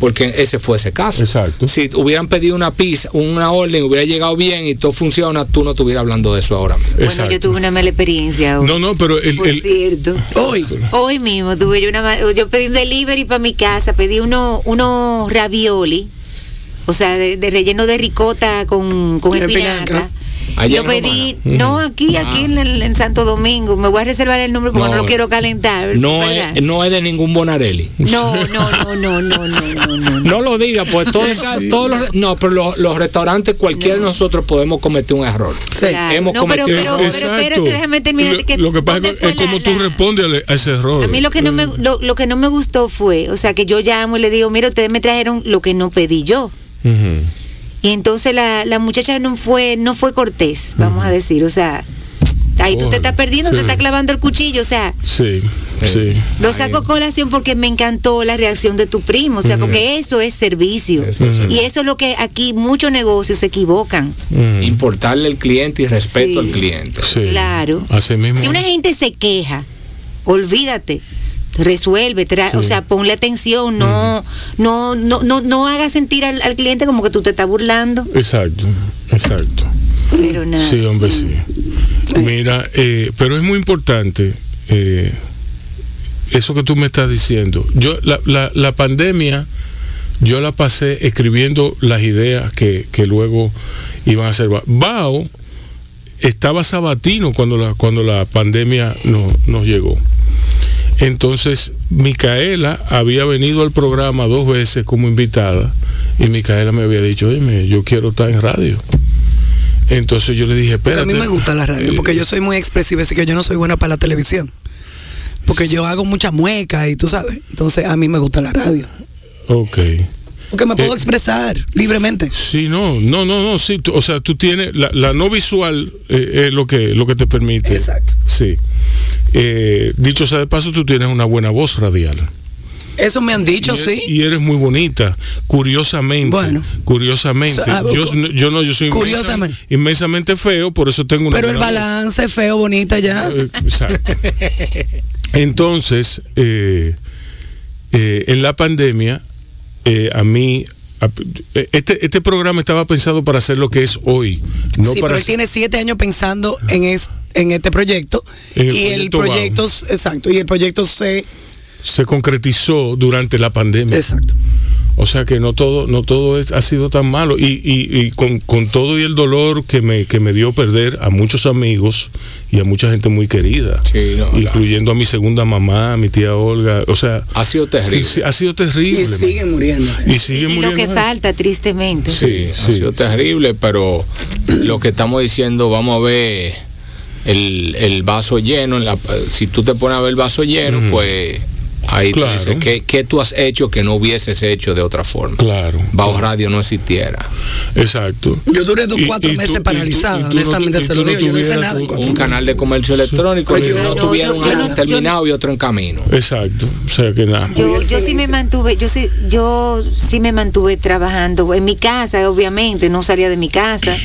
Porque ese fue ese caso. Exacto. Si hubieran pedido una pizza, una orden, hubiera llegado bien y todo funciona, tú no estuvieras hablando de eso ahora mismo. Bueno, Exacto. yo tuve una mala experiencia hoy. No, no, pero el, Por el- cierto. Hoy. Hoy mismo tuve yo una ma- yo pedí un delivery para mi casa, pedí uno unos ravioli, o sea, de, de relleno de ricota con, con espinaca. Yo pedí, no aquí, ah. aquí en, Santo Domingo. Me voy a reservar el nombre porque no, lo quiero eh, calentar. No es, no es de ningún Bonarelli. No, no, no, no, no, no, no. No, no lo diga, pues todos, sí. todos los, no, pero los, restaurantes, cualquiera de nosotros podemos cometer un error. Sí. Hemos cometido pero, pero, un error. Pero espérate, déjame terminar. Lo que, lo que pasa es, es como la, tú respondes a ese error. A mí lo que, no me, lo, que no me gustó fue, o sea, que yo llamo y le digo, mira, ustedes me trajeron lo que no pedí yo. Uh. Y entonces la, la muchacha no fue no fue cortés, vamos a decir, o sea, ahí tú te estás perdiendo, Sí. te estás clavando el cuchillo, o sea, Sí, sí. lo saco a colación porque me encantó la reacción de tu primo, o sea, porque eso es servicio. Eso es Y eso es lo que aquí muchos negocios se equivocan. Importarle el cliente y respeto Sí. al cliente. Sí. Claro. Así mismo. Si una gente se queja, olvídate. Resuelve, tra- o sea, ponle atención, no, no, no, no, no haga sentir al, al cliente como que tú te estás burlando, Exacto, exacto. pero nada. Sí, hombre, sí. Mira, eh, pero es muy importante eh, eso que tú me estás diciendo. Yo, la, la, la pandemia, yo la pasé escribiendo las ideas que, que luego iban a ser. Bao estaba sabatino cuando la, cuando la pandemia no- nos llegó. Entonces, Micaela había venido al programa dos veces como invitada y Micaela me había dicho, oye, yo quiero estar en radio. Entonces yo le dije, Porque espérate. a mí me gusta la radio, Eh, porque yo soy muy expresiva, así que yo no soy buena para la televisión. Porque yo hago mucha mueca y tú sabes. Entonces a mí me gusta la radio. Ok. Porque me puedo Eh, expresar libremente. Sí, no, no, no, no, sí, tú- o sea, tú tienes, la, la no visual eh, es lo que, lo que te permite. Exacto. Sí. Eh, dicho sea de paso, tú tienes una buena voz radial. Eso me han dicho, y, sí. y eres muy bonita, curiosamente. Bueno. Curiosamente. Ah, yo, no, yo soy Curiosamente. inmensamente feo, por eso tengo una Pero el voz. balance feo, bonita ya. Eh, Exacto. Entonces, eh, eh, en la pandemia, eh, a mí, este, este programa estaba pensado para hacer lo que es hoy. No sí, para pero él tiene siete años pensando en, es- en este proyecto. El y el proyecto proyecto, exacto, y el proyecto se... se concretizó durante la pandemia. Exacto. O sea que no todo, no todo es- ha sido tan malo. Y, y- y con, con todo y el dolor que me, que me dio perder a muchos amigos y a mucha gente muy querida, Sí, no, incluyendo a mi segunda mamá, a mi tía Olga. O sea, Ha sido terrible. ha sido Y terrible. man. siguen muriendo. Y siguen Y lo muriendo que falta, tristemente. Sí, Sí, ha sido sí. terrible, pero lo que estamos diciendo, vamos a ver el, el vaso lleno. en la- si tú te pones a ver el vaso lleno, pues ahí Claro. tú dices, ¿qué, qué tú has hecho que no hubieses hecho de otra forma? Claro. Bajo claro. Radio no existiera. Exacto. Yo duré dos, cuatro y meses tú- paralizada, y tú no- honestamente y se tú lo no digo. yo no hice tuvieras nada en un- canal de comercio electrónico, no, tuviera yo- un yo año no- terminado y otro en camino. Exacto. O sea que nada. Yo, yo sí me mantuve, yo sí, yo sí me mantuve trabajando en mi casa, obviamente, no salía de mi casa.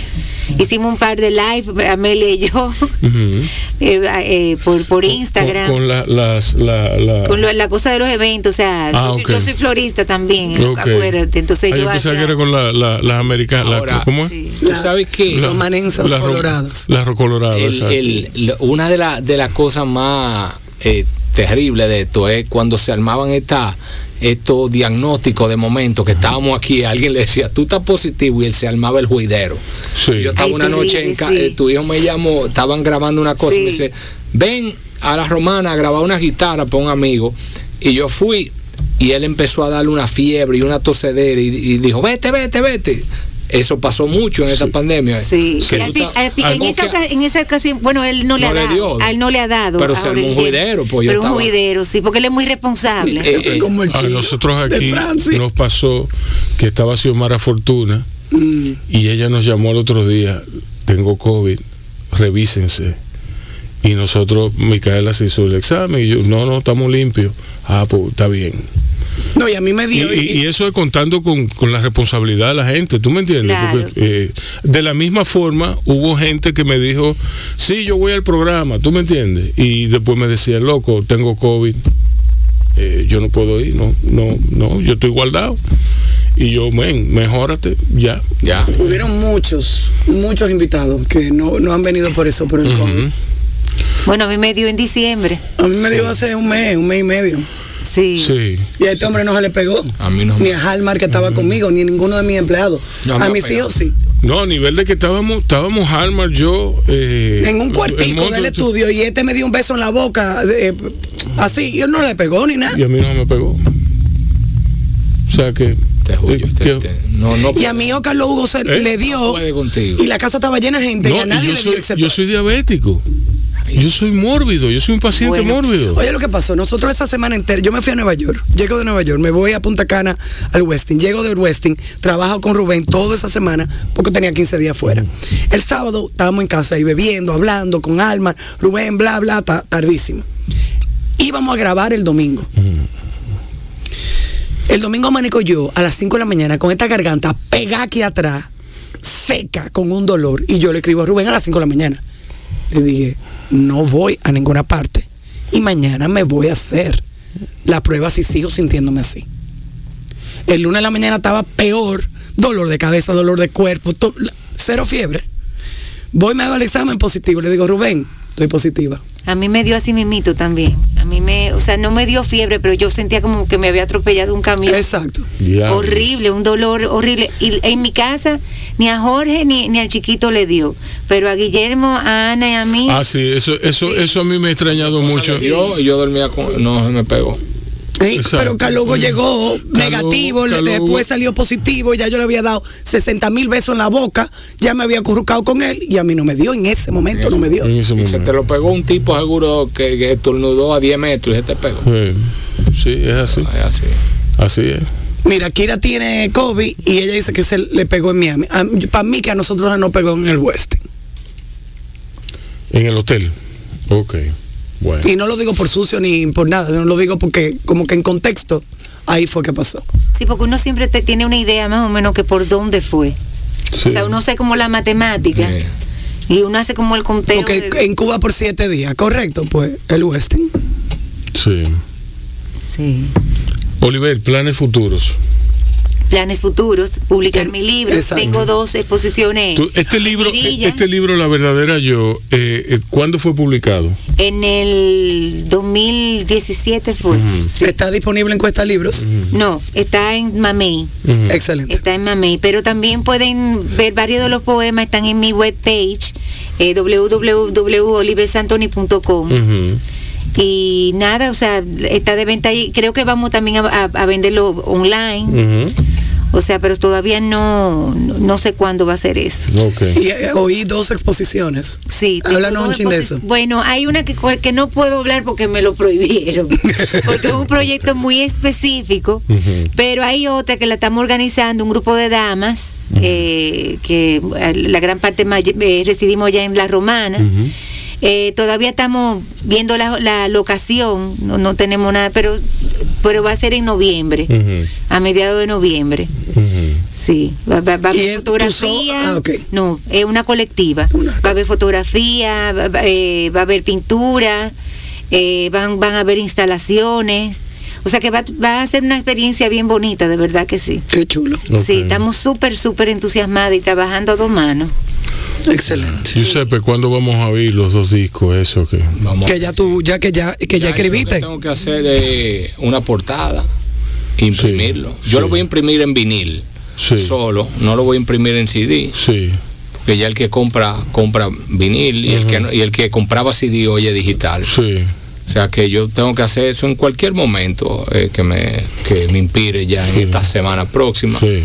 Hicimos un par de live, Amelia y yo, Ujú. eh, eh, por, por Instagram. Con, con la, las, la, la- Con lo- la cosa de los eventos, o sea, Ah, yo, ok. yo soy florista también, Ok. acuérdate. Entonces Ah, yo yo pensaba que era con la- la- las americanas. ¿Cómo es? Sí. ¿Tú sabes qué? La- Los manenzas las ro- coloradas. Las coloradas, El- exacto. el- lo- una de, la- de las cosas más eh, terribles de esto es cuando se armaban esta, estos diagnósticos de momento que estábamos aquí, alguien le decía, tú estás positivo y él se armaba el juidero. Sí. Yo estaba Ay, una noche en terrible, ca- sí. eh, tu hijo me llamó, estaban grabando una cosa y me dice, ven a la romana a grabar una guitarra para un amigo. Y yo fui y él empezó a darle una fiebre y una tosedera y, y dijo, vete, vete, vete. Eso pasó mucho en esta pandemia. Sí, Que Y al tú fin- estás- al fin- en, esa, que- oca- en esa ocasión, bueno, él no le No ha le dado, dio. a él no le ha dado. Pero se ahora armó un juidero, pues, yo Pero un estaba- juidero, sí, porque él es muy responsable. Eh, eh, como el A nosotros aquí nos pasó que estaba Xiomara Fortuna Mm. y ella nos llamó el otro día, tengo COVID, revísense. Y nosotros, Micaela se hizo el examen y yo, no, no, estamos limpios. Ah, pues está bien. No, y a mí me dio. y- y eso es contando con, con la responsabilidad de la gente, ¿tú me entiendes? Claro. Porque, eh, de la misma forma, hubo gente que me dijo, sí, yo voy al programa, ¿tú me entiendes? Y después me decía, loco, tengo COVID, eh, yo no puedo ir, no, no, no, yo estoy guardado. Y yo, men, mejórate, ya. Ya. Hubieron muchos, muchos invitados que no, no han venido por eso, por el COVID. Bueno, a mí me dio en diciembre. A mí me dio hace un mes, un mes y medio. Sí. Sí. Y a este hombre no se le pegó. A mí no Ni a Halmar que estaba conmigo, ni a ninguno de mis empleados. No a mis hijos sí. No, a nivel de que estábamos, estábamos Almar, yo... eh, En un cuartico del estudio y este me dio un beso en la boca, eh, así, y él no le pegó ni nada. Y a mí no me pegó. O sea que... Te juro, eh, te- te- no, no Y a mi hijo Carlos Hugo se ¿Eh? le dio y la casa estaba llena de gente y a nadie yo, le soy, dio ese yo soy diabético. Yo soy mórbido, yo soy un paciente Bueno. mórbido. Oye, lo que pasó, nosotros esa semana entera, yo me fui a Nueva York, llego de Nueva York, me voy a Punta Cana al Westin, llego del Westin, trabajo con Rubén toda esa semana porque tenía 15 días fuera. El sábado estábamos en casa ahí bebiendo, hablando con Alma, Rubén, bla, bla, ta- tardísimo. Íbamos a grabar el domingo. El domingo amanico yo a las 5 de la mañana con esta garganta pegada aquí atrás, seca, con un dolor. Y yo le escribo a Rubén a las 5 de la mañana. Le dije, no voy a ninguna parte. Y mañana me voy a hacer la prueba si sigo sintiéndome así. El lunes de la mañana estaba peor, dolor de cabeza, dolor de cuerpo, cero fiebre. Voy, me hago el examen positivo. Le digo, Rubén, estoy positiva. A mí me dio así mimito también. A mí me, o sea, no me dio fiebre, pero yo sentía como que me había atropellado un camión. Exacto. Horrible, un dolor horrible. Y en mi casa ni a Jorge ni, ni al chiquito le dio, pero a Guillermo, a Ana y a mí. Ah, sí, eso, eso, eso a mí me ha extrañado mucho. Yo, yo dormía con. No se me pegó. ¿Eh? Exacto. Pero Carlos Hugo llegó negativo, después salió positivo, ya yo le había dado 60 mil besos en la boca, ya me había acurrucado con él y a mí no me dio, en ese momento no me dio. En ese Y se te lo pegó un tipo seguro que, que estornudó a 10 metros y se te pegó. Sí, sí, es así. Es así. Así es. Mira, Kira tiene COVID y ella dice que se le pegó en Miami. Para mí que a nosotros nos pegó en el West. En el hotel. Ok. Bueno. Y no lo digo por sucio ni por nada, no lo digo porque como que en contexto ahí fue que pasó. Sí, porque uno siempre te tiene una idea más o menos que por dónde fue. Sí. O sea, uno hace como la matemática y uno hace como el conteo. Porque de- en Cuba por siete días, correcto, pues el Westin. Sí. Sí. Oliver, planes futuros. Planes futuros, publicar mi libro. exacto. Tengo dos exposiciones. Tú, este libro, este libro, La verdadera yo, eh, eh, ¿cuándo fue publicado? En el 2017 fue. Sí. Está disponible en Cuesta Libros. No, está en Mamey. Excelente. Está en Mamey, pero también pueden ver varios de los poemas, están en mi webpage, eh, www.oliversantoni.com. Ujú. Y nada, o sea, está de venta y creo que vamos también a, a- a venderlo online. O sea, pero todavía no, no, no sé cuándo va a ser eso. Y eh, oí dos exposiciones. Sí. Háblanos un chin de eso. Bueno, hay una que, que no puedo hablar porque me lo prohibieron. porque es un proyecto muy específico. Pero hay otra que la estamos organizando, un grupo de damas, eh, que eh, la gran parte eh, residimos ya en La Romana. Eh, todavía estamos viendo la, la locación, no, no tenemos nada, pero, pero va a ser en noviembre, a mediados de noviembre. Sí, va, va- va a ¿Y haber fotografía. ah. No, es una colectiva. Una- Va a haber fotografía, va, va- eh, va a haber pintura, eh, van, van a haber instalaciones. O sea que va, va a ser una experiencia bien bonita, de verdad que sí. Qué chulo. Sí, estamos súper, súper entusiasmadas y trabajando a dos manos. Excelente. Giuseppe, ¿cuándo vamos a oír los dos discos? Eso que. Vamos. Que ya tú, ya que ya, que ya, Ya, escribiste. Que tengo que hacer es una portada, imprimirlo. Sí, Yo sí. lo voy a imprimir en vinil, Sí. solo, no lo voy a imprimir en CD, Sí. porque ya el que compra, compra vinil y, el que no- y el que compraba CD oye digital. Sí. O sea que yo tengo que hacer eso en cualquier momento eh, que, me, que me inspire ya en esta semana próxima. Sí.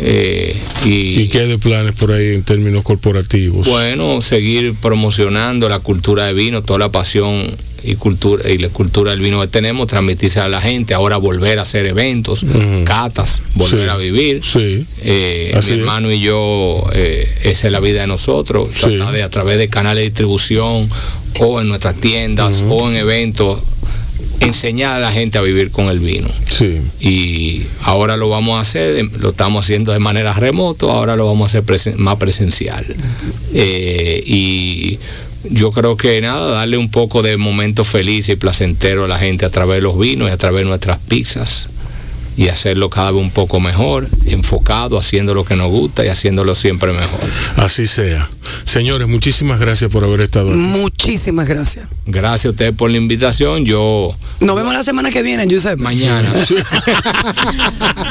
Eh, y, ¿Y qué hay de planes por ahí en términos corporativos? bueno, seguir promocionando la cultura de vino, toda la pasión y cultura y la cultura del vino que tenemos, transmitirse a la gente, ahora volver a hacer eventos, catas, volver Sí. a vivir. Sí. Eh, mi es. hermano y yo, eh, esa es la vida de nosotros, Sí. tratar de a través de canales de distribución o en nuestras tiendas o en eventos enseñar a la gente a vivir con el vino. Sí. Y ahora lo vamos a hacer, de- lo estamos haciendo de manera remoto, ahora lo vamos a hacer presen- más presencial. Eh, y yo creo que nada, darle un poco de momento feliz y placentero a la gente a través de los vinos y a través de nuestras pizzas y hacerlo cada vez un poco mejor, enfocado, haciendo lo que nos gusta y haciéndolo siempre mejor. Así sea. Señores, muchísimas gracias por haber estado aquí. Muchísimas gracias. Gracias a ustedes por la invitación. Yo Nos vemos la semana que viene, Giuseppe. mañana.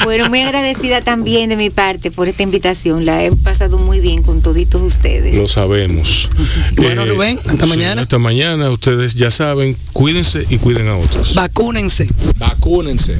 Bueno, muy agradecida también de mi parte por esta invitación. La he pasado muy bien con toditos ustedes. Lo sabemos. Bueno, Rubén, hasta sí, mañana. Hasta mañana. Ustedes ya saben, cuídense y cuiden a otros. Vacúnense. Vacúnense.